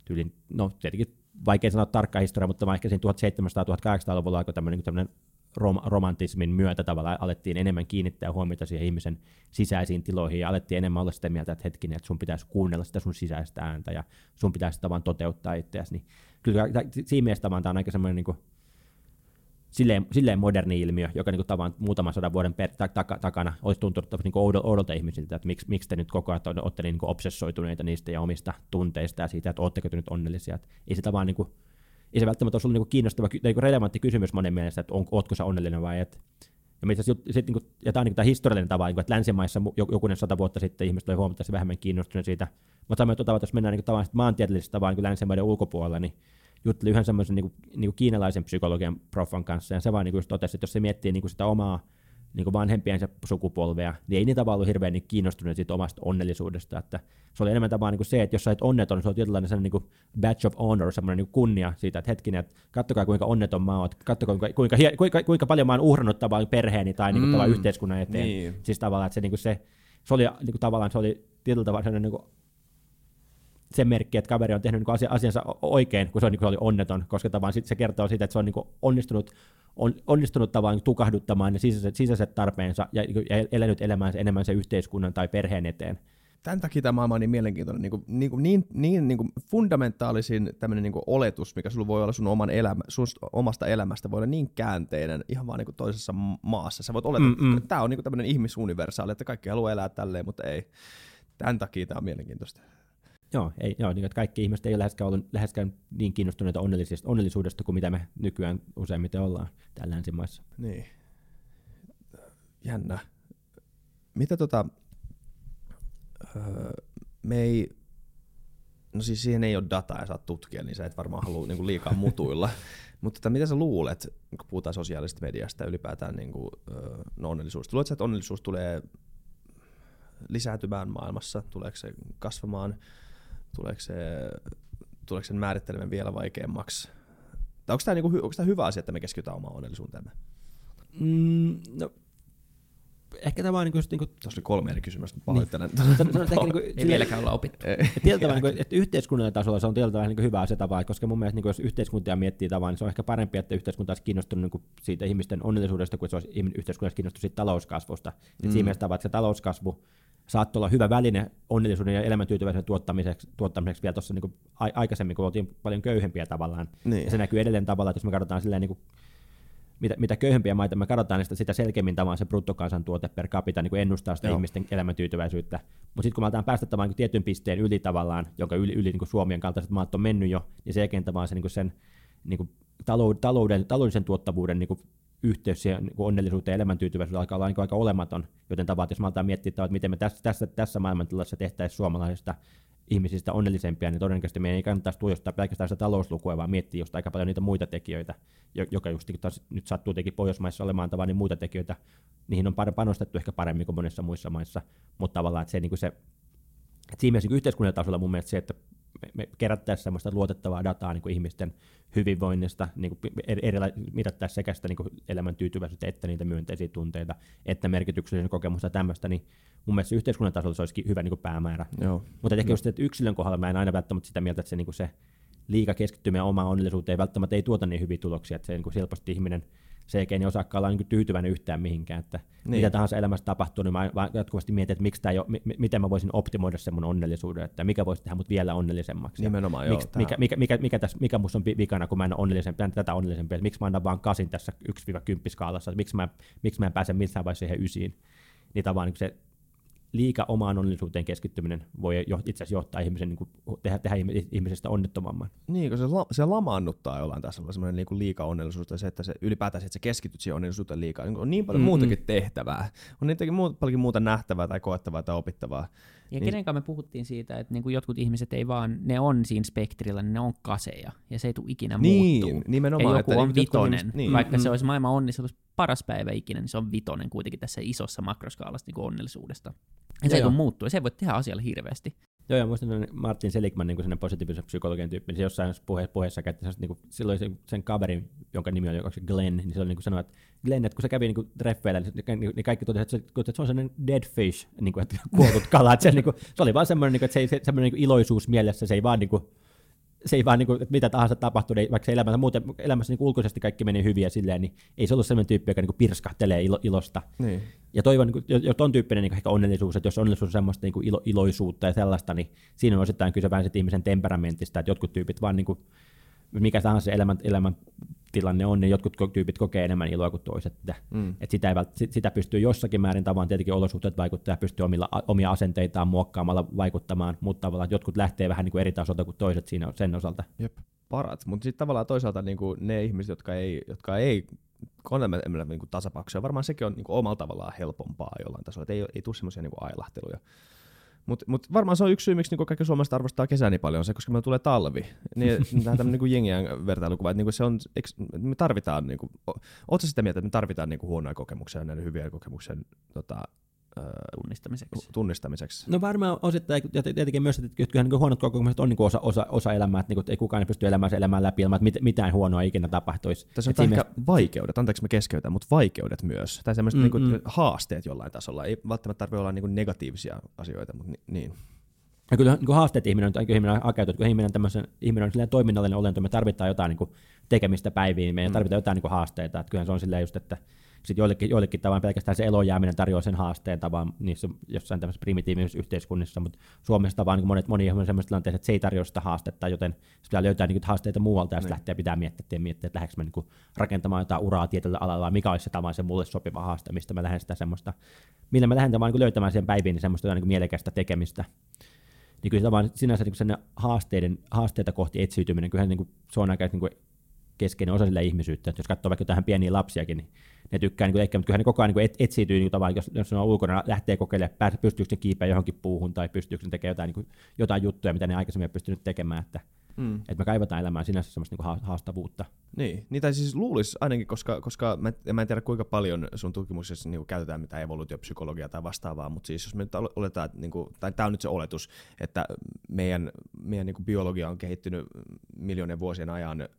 tyylin, no tietenkin vaikea sanoa tarkka historia, mutta ehkä siinä 1700-1800-luvulla alkoi tämmöinen, tämmöinen rom- romantismin myötä tavallaan alettiin enemmän kiinnittää huomiota siihen ihmisen sisäisiin tiloihin ja alettiin enemmän olla sitä mieltä, että hetkinen, että sun pitäisi kuunnella sitä sun sisäistä ääntä ja sun pitäisi tavallaan toteuttaa itseäsi. Niin kyllä siinä mielessä tavallaan tämä on aika semmoinen niin kuin, silleen, silleen moderni ilmiö, joka niin kuin, muutaman sadan vuoden per, ta, ta, takana olisi tuntunut niin oudolta, oudolta ihmisiltä, että miksi, miksi te nyt koko ajan olette niin kuin obsessoituneita niistä ja omista tunteista ja siitä, että oletteko te nyt onnellisia. Että ei sitä vaan niin kuin, ei se välttämättä olisi ollut niin kiinnostava, niin relevantti kysymys monen mielestä, että on, ootko sä onnellinen vai et. Ja, mitä, sit, niin kuin, ja tämä on niin tämä historiallinen tapa, niin kuin, että länsimaissa jokunen sata vuotta sitten ihmiset olivat huomattavasti vähemmän kiinnostuneet siitä. Mutta samoin tuota, jos mennään niin kuin, maantieteellisestä tavalla niin länsimaiden ulkopuolella, niin juttelin yhden semmoisen niin niin kiinalaisen psykologian profan kanssa, ja se vaan niin kuin totesi, että jos se miettii niin kuin sitä omaa niin vanhempiensa sukupolvea, niin ei niitä vaan ollut hirveän niin kiinnostuneet siitä omasta onnellisuudesta. Että se oli enemmän tavallaan niin se, että jos sä et onneton, niin se on tietynlainen sellainen niin badge of honor, semmoinen niin kunnia siitä, että hetkinen, että kattokaa kuinka onneton mä oon, kattokaa kuinka, kuinka, kuinka, kuinka paljon mä oon uhrannut tavallaan perheeni tai niin kuin, mm, yhteiskunnan eteen. Niin. Siis tavallaan, että se, niin kuin se, se oli niin kuin, tavallaan se oli tietyllä tavalla sellainen niin kuin, se merkki, että kaveri on tehnyt niin asiansa oikein, kun se, on, niin kuin, oli onneton, koska tavallaan se kertoo siitä, että se on niin onnistunut, on, onnistunut tavallaan tukahduttamaan ne sisäiset, sisäiset tarpeensa ja, ja elänyt elämäänsä enemmän se yhteiskunnan tai perheen eteen. Tämän takia tämä maailma on niin mielenkiintoinen. Niin, kuin, niin, kuin, niin, niin, niin kuin fundamentaalisin tämmöinen niin kuin oletus, mikä sulla voi olla sun, oman elämä, sun omasta elämästä, voi olla niin käänteinen ihan vaan niin kuin toisessa maassa. Sä voit olettaa, mm, mm. että tämä on niin kuin tämmöinen ihmisuniversaali, että kaikki haluaa elää tälleen, mutta ei. Tämän takia tämä on mielenkiintoista. Joo, ei, joo niin, että kaikki ihmiset ei ole läheskään, ollut, läheskään niin kiinnostuneita onnellisesta, onnellisuudesta kuin mitä me nykyään useimmiten ollaan täällä länsimaissa. Niin. jännä. Mitä tota, öö, me ei, no siis siihen ei ole dataa ja saat tutkia, niin sä et varmaan halua niinku liikaa mutuilla. Mutta tota, mitä sä luulet, kun puhutaan sosiaalisesta mediasta ja ylipäätään niinku, öö, no onnellisuudesta? Luuletko, että onnellisuus tulee lisääntymään maailmassa? Tuleeko se kasvamaan? Tuleeko se, tuleeko sen määrittelemään vielä vaikeammaksi? Tai onko tämä, niinku, onko tämä hyvä asia, että me keskitytään omaan onnellisuuteemme? Mm, no, ehkä tämä on niin kuin, niin kuin Tuossa oli kolme eri kysymystä, pahoittelen. Niin. Ehkä niin kuin, Ei vieläkään olla opittu. Tietyllä niin kuin, että yhteiskunnan tasolla se on tietyllä tavalla niin hyvä asia tapa, koska mun mielestä niin kuin, jos yhteiskuntia miettii tavallaan, niin se on ehkä parempi, että yhteiskunta olisi kiinnostunut niin kuin, siitä ihmisten onnellisuudesta, kuin se olisi yhteiskunta olisi kiinnostunut siitä talouskasvusta. Mm. Siinä mielessä tavalla, että se talouskasvu saattoi olla hyvä väline onnellisuuden ja elämäntyytyväisyyden tuottamiseksi, tuottamiseksi vielä tuossa niin aikaisemmin, kun oltiin paljon köyhempiä tavallaan. Niin. Ja se näkyy edelleen tavallaan, että jos me katsotaan silleen niin kuin, mitä, mitä köyhempiä maita me katsotaan, niin sitä, sitä selkeämmin tavallaan se bruttokansantuote per capita niin kuin ennustaa sitä Joo. ihmisten elämäntyytyväisyyttä. Mutta sitten kun me aletaan päästä tavallaan niin tietyn pisteen yli tavallaan, jonka yli, yli niin kuin Suomien kaltaiset maat on mennyt jo, niin sen jälkeen tavallaan se, niin kuin sen niin kuin talouden, talouden, taloudellisen tuottavuuden niin kuin yhteys siihen niin onnellisuuteen ja elämäntyytyväisyyteen alkaa olla niin aika olematon. Joten tavallaan, jos me aletaan miettiä, että miten me tässä, tässä, tässä maailmantilassa tehtäisiin suomalaisista ihmisistä onnellisempia, niin todennäköisesti meidän ei kannattaisi tuijottaa pelkästään sitä talouslukua, vaan miettiä just aika paljon niitä muita tekijöitä, jo- joka just niin taas nyt sattuu tietenkin Pohjoismaissa olemaan tavallaan niin muita tekijöitä, niihin on panostettu ehkä paremmin kuin monissa muissa maissa, mutta tavallaan että se, niin kuin se että siinä mielessä niin yhteiskunnan tasolla mun mielestä se, että me, kerättäisiin semmoista luotettavaa dataa niin kuin ihmisten hyvinvoinnista, niin kuin erila- mitattaisiin sekä sitä niin kuin elämän tyytyväisyyttä, että niitä myönteisiä tunteita, että merkityksellisen kokemusta ja tämmöistä, niin mun mielestä yhteiskunnan tasolla se olisikin hyvä niin kuin päämäärä. Joo. Mutta ehkä just että yksilön kohdalla mä en aina välttämättä sitä mieltä, että se, niin kuin se liika keskittyminen omaan onnellisuuteen välttämättä ei tuota niin hyviä tuloksia, että se niin kuin helposti ihminen niin osaakaan olla niin tyytyväinen yhtään mihinkään, että niin. Mitä tahansa elämässä tapahtuu, niin mä jatkuvasti mietin, että miksi tää mi- mi- miten mä voisin optimoida sen mun onnellisuuden, että mikä voisi tehdä mut vielä onnellisemmaksi. Nimenomaan, joo. miksi, mikä, mikä, mikä, mikä, tässä, mikä musta on vi- vikana, kun mä en ole onnellisempi, en tätä onnellisempi, että miksi mä annan vaan kasin tässä 1-10 skaalassa, miksi mä, miksi mä en pääse missään vaiheessa siihen ysiin. Niin tavallaan niin se liika omaan onnellisuuteen keskittyminen voi itse asiassa johtaa ihmisen, niin kuin, tehdä, tehdä ihmi- ihmisestä onnettomamman. Niin, kun se, la, se lamaannuttaa jollain tasolla semmoinen niin liika onnellisuus, tai se, että se ylipäätään se, että sä keskityt siihen onnellisuuteen liikaa. Niin on niin paljon Mm-mm. muutakin tehtävää. On niitäkin muuta, paljonkin muuta nähtävää tai koettavaa tai opittavaa. Ja Niin- kenen kanssa me puhuttiin siitä, että niinku jotkut ihmiset ei vaan, ne on siinä spektrillä, niin ne on kaseja, ja se ei tule ikinä Niin, muuttuu. nimenomaan. ja joku että on vitonen, ihmiset- niin. vaikka se Mm. olisi maailman onnellisuus paras päivä ikinä, niin se on vitonen kuitenkin tässä isossa makroskaalassa niin onnellisuudesta. Ja se Joo, ei muuttua, ja se ei voi tehdä asialle hirveästi. Joo, ja muistan Martin Seligman, niin kuin psykologisen psykologian tyyppi, niin se jossain puhe, puheessa käytti niin kuin, silloin se, sen kaverin, jonka nimi oli se Glenn, niin se oli niin kuin sanoi, että Glenn, että kun se kävi niin kuin treffeillä, niin, niin, niin kaikki totesivat, että, se- että se on sellainen dead fish, niin kuin, että kuollut kala, että se, niin kuin, se oli vaan semmoinen, niin kuin, että se, se, semmoinen niin kuin iloisuus mielessä, se ei vaan niin kuin, se ei vaan niin kuin, että mitä tahansa tapahtuu, niin vaikka se elämässä, muuten, elämässä niin kuin ulkoisesti kaikki meni hyvin ja silleen, niin ei se ollut sellainen tyyppi, joka niin kuin pirskahtelee ilo, ilosta. Niin. Ja toivon, niin jos jos ton tyyppinen niin ehkä onnellisuus, että jos onnellisuus on semmoista niin kuin ilo, iloisuutta ja sellaista, niin siinä on osittain kyse vähän ihmisen temperamentista, että jotkut tyypit vaan, niin kuin, mikä tahansa se elämän, elämän tilanne on, niin jotkut tyypit kokee enemmän iloa kuin toiset. Että, Mm. että sitä, ei vält, sit- sitä pystyy jossakin määrin tavallaan tietenkin olosuhteet vaikuttaa ja pystyy omilla, omia asenteitaan muokkaamalla vaikuttamaan, mutta tavallaan jotkut lähtee vähän niin kuin eri tasolta kuin toiset siinä sen osalta. Jep, parat. Mutta sitten tavallaan toisaalta niinku ne ihmiset, jotka ei, jotka ei on enemmän niinku tasapauksia, varmaan sekin on niinku omalla tavallaan helpompaa jollain tasolla, että ei, ei tule semmoisia niinku ailahteluja. Mutta mut varmaan se on yksi syy, miksi niinku kaikki suomalaiset arvostaa kesää niin paljon, on se, koska meillä tulee talvi. Niin, tämä on tämmöinen niinku jengien vertailukuva, että niinku se on, eks, me tarvitaan, niinku, ootko sitä mieltä, että me tarvitaan niinku huonoja kokemuksia ja hyviä kokemuksia tota, tunnistamiseksi. tunnistamiseksi? No varmaan osittain, ja tietenkin myös, että kyllähän niin huonot kokemukset on niin osa, osa, osa elämää, että, niin kuin, että ei kukaan ei pysty elämään sen elämään läpi ilman, että mit- mitään huonoa ikinä tapahtuisi. Tässä on ehkä vaikeudet, anteeksi mä keskeytän, mutta vaikeudet myös. Tai semmoiset Mm, mm, niinku, mm. haasteet jollain tasolla. Ei välttämättä tarvitse olla niinku negatiivisia asioita, mutta ni, niin. Ja kyllä niin kuin haasteet ihminen on, kun ihminen on hakeutunut, kun ihminen, tämmöisen, ihminen on silleen toiminnallinen olento, me tarvitaan jotain niin kuin tekemistä päiviin, meidän Mm. tarvitaan jotain niin kuin haasteita, että kyllähän se on silleen just, että sit joillekin, joillekin tavan pelkästään se elon jääminen tarjoaa sen haasteen tavan niissä jossain tämmöisessä primitiivisessä yhteiskunnissa, mutta Suomessa tavan niin monet, moni on semmoisessa tilanteessa, että se ei tarjoa sitä haastetta, joten pitää löytää niin haasteita muualta ja sitten Niin. lähteä pitää miettiä, että miettiä, että lähdekö mä niin rakentamaan jotain uraa tietyllä alalla, mikä olisi se se mulle sopiva haaste, mistä mä lähden sitä semmoista, millä mä lähden vaan niin löytämään siihen päiviin niin semmoista niin mielekästä tekemistä niin kyllä vaan sinänsä niin sen haasteiden, haasteita kohti etsiytyminen, kyllähän niin kuin, se on aika niin kuin keskeinen osa sillä ihmisyyttä. Että jos katsoo vaikka tähän pieniä lapsiakin, niin ne tykkää niin leikkiä, mutta kyllä ne koko ajan niin et, etsiytyy, niin tavallaan, jos, jos ne on ulkona, lähtee kokeilemaan, pääsee, pystyykö ne kiipeä johonkin puuhun tai pystyykö ne tekemään jotain, niin kuin, jotain juttuja, mitä ne aikaisemmin ei pystynyt tekemään, että Mm. Että me kaivataan elämään sinänsä semmoista niinku haastavuutta. Niin, niin tai siis luulisi ainakin, koska, koska mä, mä en tiedä kuinka paljon sun tutkimuksessa niinku käytetään mitään evoluutiopsykologiaa tai vastaavaa, mutta siis jos me nyt oletaan, että niinku, tai tämä on nyt se oletus, että meidän, meidän niinku biologia on kehittynyt miljoonien vuosien ajan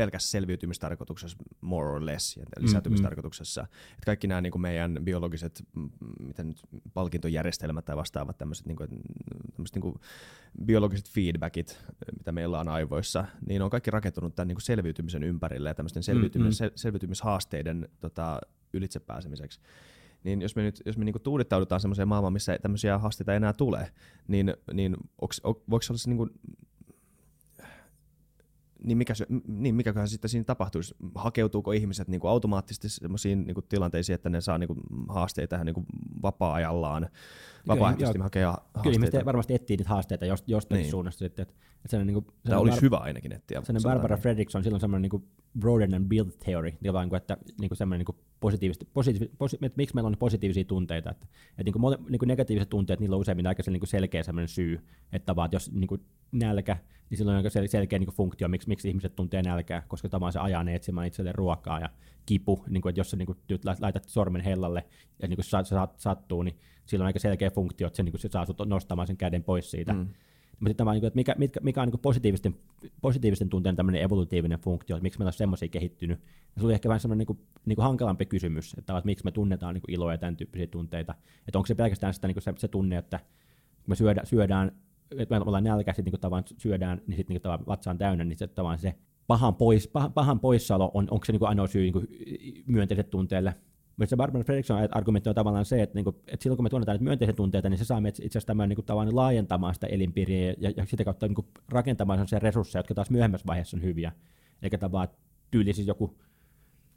pelkässä selviytymistarkoituksessa more or less, ja lisääntymistarkoituksessa. Mm-hmm. Että kaikki nämä niin kuin meidän biologiset miten nyt, palkintojärjestelmät tai vastaavat tämmöiset, niin kuin, niin kuin biologiset feedbackit, mitä meillä on aivoissa, niin on kaikki rakentunut tämän niin kuin selviytymisen ympärille ja tämmöisten selviytymis- mm-hmm. selviytymishaasteiden tota, ylitsepääsemiseksi niin jos me nyt jos me niinku tuudittaudutaan semmoiseen maailmaan, missä tämmöisiä haasteita ei enää tule, niin, niin onks, voiko se olla se niinku niin, mikä se, niin mikäköhän sitten siinä tapahtuisi? Hakeutuuko ihmiset niin kuin automaattisesti sellaisiin niin kuin tilanteisiin, että ne saa niin kuin haasteita ihan niin kuin vapaa-ajallaan, vapaaehtoisesti kyllä, hakea haasteita? Kyllä ihmiset varmasti etsii niitä haasteita jostakin niin. suunnasta sitten. Että, että niin kuin, Tämä olisi bar- hyvä ainakin etsiä. Sellainen Barbara niin. Fredrickson, silloin semmoinen niin broaden and build theory, niin vaan, että niin kuin semmoinen niin positiivisesti, positiivis, posi, että miksi meillä on positiivisia tunteita. Että, että niin kuin, niin kuin negatiiviset tunteet, niillä on useimmin aika niin kuin selkeä semmoinen syy, että vaan, jos niin kuin nälkä, niin silloin on aika selkeä niin kuin funktio, miksi, miksi ihmiset tuntee nälkää, koska tavallaan se ajaa ne etsimään itselleen ruokaa ja kipu, niin kuin, että jos sä niin kuin, laitat sormen hellalle ja niin kuin se sattuu, niin silloin on aika selkeä funktio, että se, niin kuin, se saa sut nostamaan sen käden pois siitä. Mm. Mutta sitten vaan, niin että mikä, mikä, mikä on niin positiivisten, positiivisten tunteen tämmöinen evolutiivinen funktio, että miksi meillä on semmoisia kehittynyt. Ja se oli ehkä vähän semmoinen niin kuin, niin kuin hankalampi kysymys, että, että miksi me tunnetaan niin kuin iloa ja tämän tyyppisiä tunteita. Että onko se pelkästään sitä, niin kuin se, se tunne, että kun me syödä, syödään, että me ollaan nälkäisiä, niin tavan syödään, niin sitten niin tavan vatsa on täynnä, niin se tavan se pahan, pois, pahan, pahan poissaolo on, onko se niin kuin ainoa syy niin kuin myönteiset tunteelle? Mutta se Barbara Fredrickson argumentti on tavallaan se, että, niinku, että silloin kun me tunnetaan myönteisiä tunteita, niin se saa itse asiassa tämän niinku, tavan laajentamaan sitä elinpiiriä ja, ja sitä kautta niinku, rakentamaan sellaisia resursseja, jotka taas myöhemmässä vaiheessa on hyviä. Eikä tavallaan tyyli siis joku,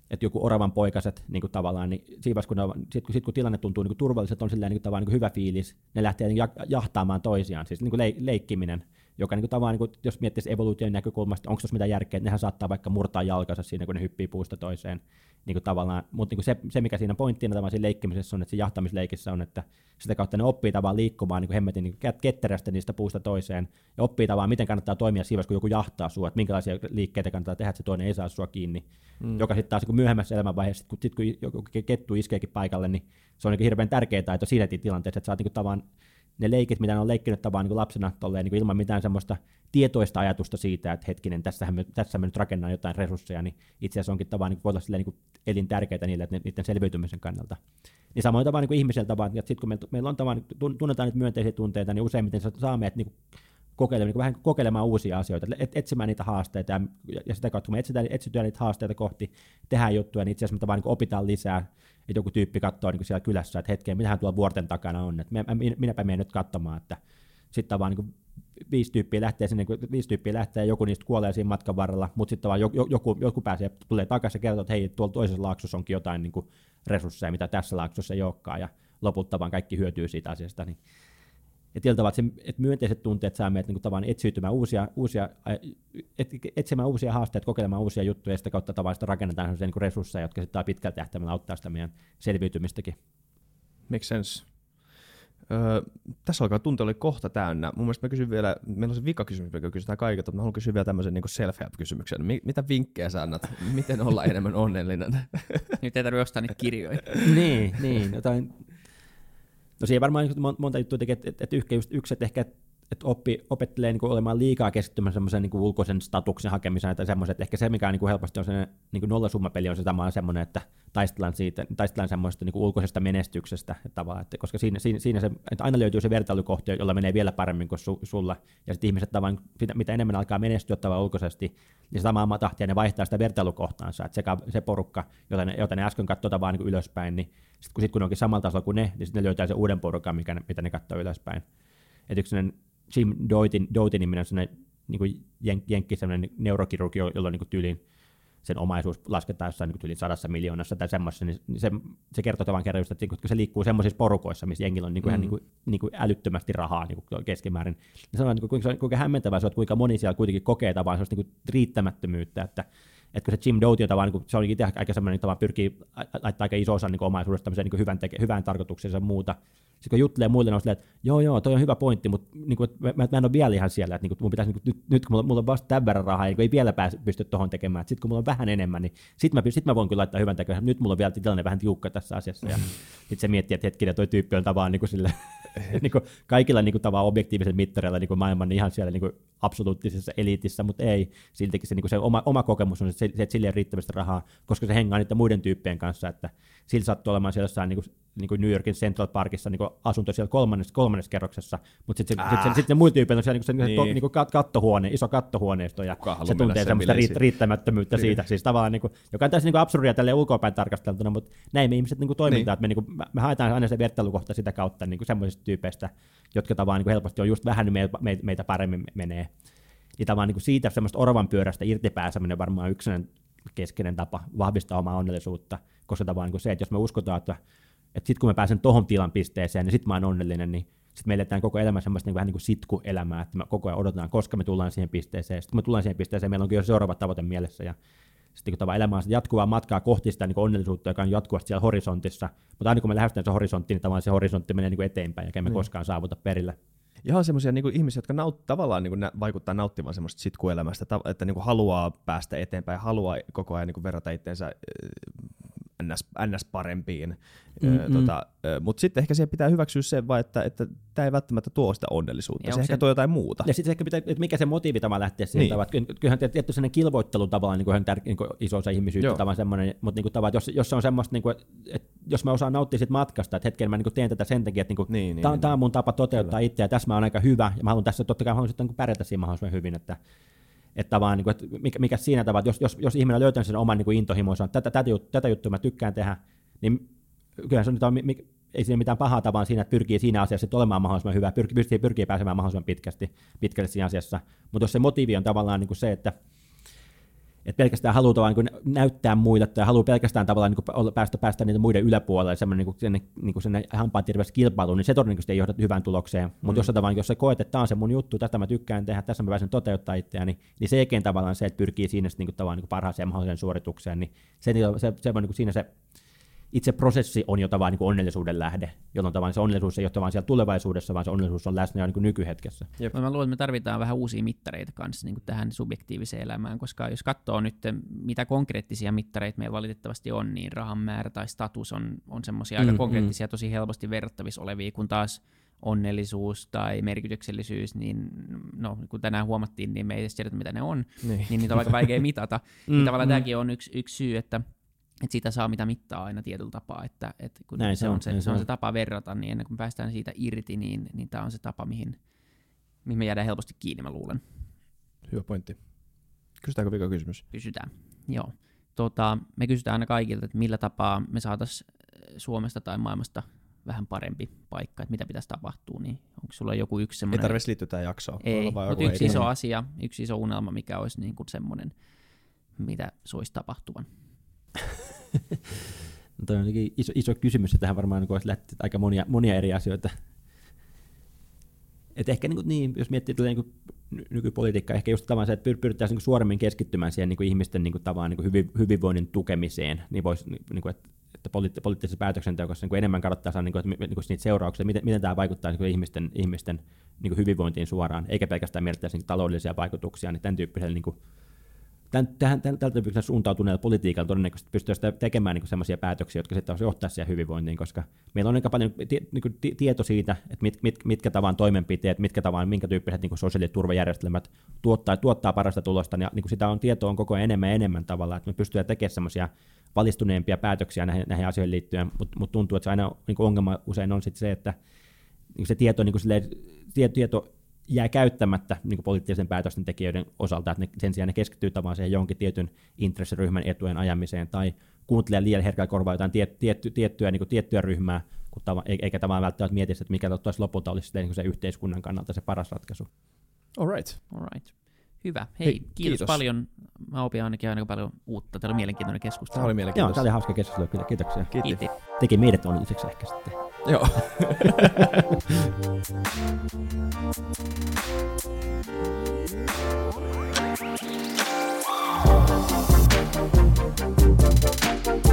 että joku oravan poikaset niin kuin tavallaan, niin siinä kun, sit, kun, sit, kun tilanne tuntuu niin turvalliset, on silleen, niin kuin, tavallaan, niin kuin hyvä fiilis, ne lähtee niin jahtaamaan toisiaan, siis niin kuin le, leikkiminen, joka niin kuin, tavallaan, niin kuin, jos miettisi evoluution näkökulmasta, onko tuossa mitään järkeä, että nehän saattaa vaikka murtaa jalkansa siinä, kun ne hyppii puusta toiseen, niin kuin tavallaan, mutta niin kuin se, se, mikä siinä pointtina tavallaan siinä leikkimisessä on, että siinä jahtamisleikissä on, että sitä kautta ne oppii tavallaan liikkumaan niin kuin hemmetin niin kuin ketterästä niistä puusta toiseen, ja oppii tavallaan, miten kannattaa toimia siinä kun joku jahtaa sua, että minkälaisia liikkeitä kannattaa tehdä, että se toinen ei saa sua kiinni, mm. joka sitten taas niin myöhemmässä elämänvaiheessa, kun, sit, kun joku kettu iskeekin paikalle, niin se on niin hirveän tärkeää että siinä tilanteessa, että sä oot niin kuin tavallaan ne leikit, mitä ne on leikkinyt tavallaan niin lapsena tolleen, niin ilman mitään semmoista tietoista ajatusta siitä, että hetkinen, tässähän me, tässä me nyt rakennan jotain resursseja, niin itse asiassa onkin tavallaan niin voi olla silleen, niin elintärkeitä niille, että niiden selviytymisen kannalta. Niin samoin tavallaan niin ihmiseltä vaan, että sitten kun me, meillä on tavallaan, tunnetaan niitä myönteisiä tunteita, niin useimmiten saamme, että niin kokeilemaan, niin vähän kokeilemaan uusia asioita, etsimään niitä haasteita ja, ja sitä kautta kun me etsitään, etsitään niitä haasteita kohti, tehdään juttuja, niin itse asiassa me vaan niin opitaan lisää, että joku tyyppi katsoo niin siellä kylässä, että hetkeen, mitähän tuolla vuorten takana on, että minäpä menen nyt katsomaan, että sitten vaan niin viisi tyyppiä lähtee sinne, viisi tyyppiä lähtee joku niistä kuolee siinä matkan varrella, mutta sitten vaan joku, joku, joku pääsee, tulee takaisin ja kertoo, että hei, tuolla toisessa laaksossa onkin jotain niin resursseja, mitä tässä laaksossa ei olekaan, ja lopulta vaan kaikki hyötyy siitä asiasta, niin ja tietyllä tavalla, että, se, että myönteiset tunteet saa meidät niin kuin, etsiytymään uusia, uusia, et, etsimään uusia haasteita, kokeilemaan uusia juttuja, ja sitä kautta tavallaan rakennetaan sellaisia niin resursseja, jotka sitten pitkältä tähtäimellä auttaa sitä meidän selviytymistäkin. Makes sense. Öö, tässä alkaa tunti oli kohta täynnä. Mun mielestä mä kysyn vielä, meillä on se vika kysymys, mikä kysytään kaikilta, mutta mä haluan kysyä vielä tämmöisen niin self-help-kysymyksen. Mitä vinkkejä sä annat? Miten olla enemmän onnellinen? Nyt ei tarvitse ostaa niitä kirjoja. niin, niin, jotain No siihen varmaan niin monta juttua tekee, että, että yksi, että ehkä että oppi, opettelee niin olemaan liikaa keskittymään semmoisen niin ulkoisen statuksen hakemiseen tai semmoisen, että ehkä se, mikä on niin kuin helposti on sellainen niin nollasummapeli, on se sama semmoinen, että taistellaan, siitä, taistellaan semmoista niin ulkoisesta menestyksestä, että tavallaan, että, koska siinä, siinä, siinä se, että aina löytyy se vertailukohta, jolla menee vielä paremmin kuin su, sulla, ja sitten ihmiset tavallaan, mitä enemmän alkaa menestyä tavallaan ulkoisesti, niin se samaa tahtia ne vaihtaa sitä vertailukohtaansa, että se, se porukka, jota ne, jota ne äsken katsoi vaan niin ylöspäin, niin sitten kun, sit kun ne onkin samalla tasolla kuin ne, niin sitten ne löytää sen uuden porukan, mikä ne, mitä ne katsoo ylöspäin. Että yksi Jim Doitin, Doitin niminen sellainen niin kuin jen, jenkki, sellainen neurokirurgi, jolla on niin tyyliin sen omaisuus lasketaan jossain niin yli sadassa miljoonassa tai semmoisessa, niin se, se kertoo tavan kerran just, että kun se liikkuu semmoisissa porukoissa, missä jengillä on niin kuin, mm. ihan niin kuin, niin kuin älyttömästi rahaa niin kuin keskimäärin, niin sanoo, niin kuinka, kuinka hämmentävää se on, kuinka moni siellä kuitenkin kokee tavallaan sellaista niin kuin riittämättömyyttä, että että kun se Jim Doty, jota vaan, niin kuin, se oli itse aika semmoinen, vaan pyrkii laittaa aika iso osa niin omaisuudesta niin hyvän, teke, hyvään tarkoitukseen ja muuta, sitten kun juttelee muille, niin on silleen, että joo joo, toi on hyvä pointti, mutta niin kuin, mä, mä, en ole vielä ihan siellä, että niin kuin, mun pitäisi, niin kuin, nyt, nyt kun mulla, mulla on vasta tämän verran rahaa, niin ei vielä pääse, pysty tuohon tekemään, sitten kun mulla on vähän enemmän, niin sitten mä, sit mä voin kyllä laittaa hyvän tekoon, nyt mulla on vielä tilanne vähän tiukka tässä asiassa, ja sitten se miettii, että hetkinen, toi tyyppi on tavallaan niin kuin sille, niin kuin kaikilla niin kuin tavallaan objektiivisilla mittareilla niin kuin maailman niin ihan siellä niin kuin absoluuttisessa eliitissä, mutta ei, siltikin se, niin kuin se oma, oma kokemus on se, että sille ei riittävästi rahaa, koska se hengaa niiden muiden tyyppien kanssa, että sillä sattuu olemaan siellä jossain niin kuin, niin kuin New Yorkin Central Parkissa niin asunto siellä kolmannessa, kolmannessa kerroksessa, mutta sitten sit, sit, sit, sit ne muut tyypit on siellä niin kuin, niin. niin kuin kattohuone, iso kattohuoneisto, ja se tuntee semmoista riitt- riittämättömyyttä niin. siitä, siis tavallaan, niin kuin, joka on täysin niin absurdia tälle ulkoapäin tarkasteltuna, mutta näin me ihmiset niin kuin toimintaa, niin. että me, niin kuin, me haetaan aina se vertailukohta sitä kautta niin kuin semmoisista tyypeistä, jotka tavallaan niin kuin helposti on just vähän meitä, meitä paremmin menee. Ja tavallaan niin kuin siitä semmoista orvan pyörästä irtipääseminen varmaan yksi keskeinen tapa vahvistaa omaa onnellisuutta, koska tavallaan niin se, että jos me uskotaan, että, että sitten kun mä pääsen tohon tilan pisteeseen, niin sitten mä oon onnellinen, niin sitten me eletään koko elämä semmoista niin vähän niin kuin sitkuelämää, että me koko ajan odotetaan, koska me tullaan siihen pisteeseen. Sitten kun me tullaan siihen pisteeseen, meillä onkin jo seuraava tavoite mielessä, ja sitten kun tavallaan elämä on jatkuvaa matkaa kohti sitä niin onnellisuutta, joka on jatkuvasti siellä horisontissa, mutta aina kun me lähestytään se horisonttiin, niin tavallaan se horisontti menee niin kuin eteenpäin, ja me mm. koskaan saavuta perille ihan semmoisia niin ihmisiä, jotka naut, tavallaan niin kuin, nä, vaikuttaa nauttivan semmoista sitkuelämästä, että niin kuin, haluaa päästä eteenpäin, haluaa koko ajan niin kuin, verrata itseensä ns, ns parempiin. Mm-hmm. Tota, Mutta sitten ehkä siihen pitää hyväksyä se, vaan, että, että tämä ei välttämättä tuo sitä onnellisuutta, ja se, se ehkä tuo jotain muuta. Ja sitten ehkä pitää, että mikä se motiivi tämä lähtee siihen, niin. Tavat. kyllähän tietty sellainen kilvoittelu tavallaan niin kuin, tär, niin kuin iso osa ihmisyyttä, tavallaan semmoinen, mutta niin kuin, tavat, jos, jos se on semmoista, niin kuin, että jos mä osaan nauttia siitä matkasta, että hetken mä niin kuin teen tätä sen takia, että niin kuin, niin, niin, tämä niin. on mun tapa toteuttaa itseä, ja tässä mä oon aika hyvä, ja mä haluan tässä totta kai haluan sitten niin pärjätä siinä mahdollisimman hyvin, että että vaan, niin kuin, että mikä, mikä siinä tavalla, jos, jos, jos ihminen löytää sen oman niin kuin intohimonsa, tätä, tätä, tätä juttua mä tykkään tehdä, niin kyllä se on, on ei siinä mitään pahaa tavalla siinä, että pyrkii siinä asiassa olemaan mahdollisimman hyvä, pyrkii, pyrkii, pyrkii pääsemään mahdollisimman pitkästi, pitkälle siinä asiassa. Mutta jos se motiivi on tavallaan niin kuin se, että että pelkästään haluaa niin näyttää muille tai haluaa pelkästään tavallaan niin kuin päästä, päästä niitä muiden yläpuolelle semmoinen niin sinne, niin hampaan kilpailuun, niin se todennäköisesti ei johda hyvään tulokseen. Mm. Mutta jos, tavallaan, jos sä koet, että tämä on se mun juttu, tätä mä tykkään tehdä, tässä mä pääsen toteuttaa itseäni, niin se ei tavallaan se, että pyrkii siinä niin kuin, tavallaan, niin kuin parhaaseen mahdolliseen suoritukseen, niin se, se, se, se, niin kuin siinä se itse prosessi on jo tavallaan niin kuin onnellisuuden lähde, jolloin tavallaan se onnellisuus ei ole tavallaan siellä tulevaisuudessa, vaan se onnellisuus on läsnä jo niin kuin nykyhetkessä. Jep. Mä luulen, että me tarvitaan vähän uusia mittareita kanssa niin kuin tähän subjektiiviseen elämään, koska jos katsoo nyt, mitä konkreettisia mittareita meillä valitettavasti on, niin rahan määrä tai status on, on semmoisia mm, aika konkreettisia, mm. tosi helposti verrattavissa olevia, kun taas onnellisuus tai merkityksellisyys, niin no, kun tänään huomattiin, niin me ei edes tiedä, mitä ne on, niin, niin niitä on aika vaikea mitata. mm, niin tavallaan mm. tämäkin on yksi, yksi syy, että että siitä saa mitä mittaa aina tietyllä tapaa, että, että kun näin se, on, se, se, on se tapa verrata, niin ennen kuin päästään siitä irti, niin, niin tämä on se tapa, mihin, mihin me jäädään helposti kiinni, mä luulen. Hyvä pointti. Kysytäänkö vika kysymys? Kysytään, joo. Tota, me kysytään aina kaikilta, että millä tapaa me saataisiin äh, Suomesta tai maailmasta vähän parempi paikka, että mitä pitäisi tapahtua, niin onko sulla joku yksi semmoinen... Ei tarvitsisi liittyä tähän jaksoon. Ei, mutta yksi iso asia, yksi iso unelma, mikä olisi niin kuin semmoinen, mitä soisi tapahtuvan. No, toi on iso, iso kysymys, ja tähän varmaan niin olisi lähtenyt aika monia, monia eri asioita. Et ehkä niin, niin, jos miettii tätä niin nykypolitiikkaa, ehkä just tavallaan se, että pyrittäisiin niin suoremmin keskittymään siihen niin ihmisten niin tavan, niin hyvin, hyvinvoinnin tukemiseen, niin voisi, niin että, että poliitt- poliittisessa päätöksenteossa niin enemmän kannattaa saada niin kuin, että, niin niitä seurauksia, miten, miten tämä vaikuttaa niin ihmisten, ihmisten niin hyvinvointiin suoraan, eikä pelkästään mietittäisi niin taloudellisia vaikutuksia, niin tämän tyyppisellä niin kuin, tämän, tähän, tämän, tältä tyyppisellä suuntautuneella politiikalla todennäköisesti pystyisi tekemään niin sellaisia päätöksiä, jotka sitten johtaa siihen hyvinvointiin, koska meillä on aika paljon tie, niin tieto siitä, että mit, mit, mitkä tavan toimenpiteet, mitkä tavan, minkä tyyppiset niin sosiaaliturvajärjestelmät tuottaa, tuottaa parasta tulosta, ja niin sitä on tietoa on koko ajan enemmän ja enemmän tavalla, että me pystytään tekemään semmoisia valistuneempia päätöksiä näihin, näihin asioihin liittyen, mutta mut tuntuu, että se aina niin ongelma usein on sit se, että niin se tieto, niin silleen, tieto jää käyttämättä niin poliittisen päätösten tekijöiden osalta, että ne, sen sijaan ne keskittyy tavallaan siihen jonkin tietyn intressiryhmän etujen ajamiseen tai kuuntelee liian herkällä korvaa jotain tiet, tietty, tiettyä, niin tiettyä ryhmää, kun tava, eikä tämä välttämättä mieti, että mikä lopulta olisi niin se yhteiskunnan kannalta se paras ratkaisu. All right. All right. Hyvä. Hei, Hei kiitos, kiitos, paljon. Mä opin ainakin aika paljon uutta. Tämä oli mielenkiintoinen keskustelu. Tämä oli mielenkiintoinen. Joo, tämä oli hauska keskustelu. Kiitoksia. Kiitos. Teki meidät onnelliseksi ehkä sitten. Joo.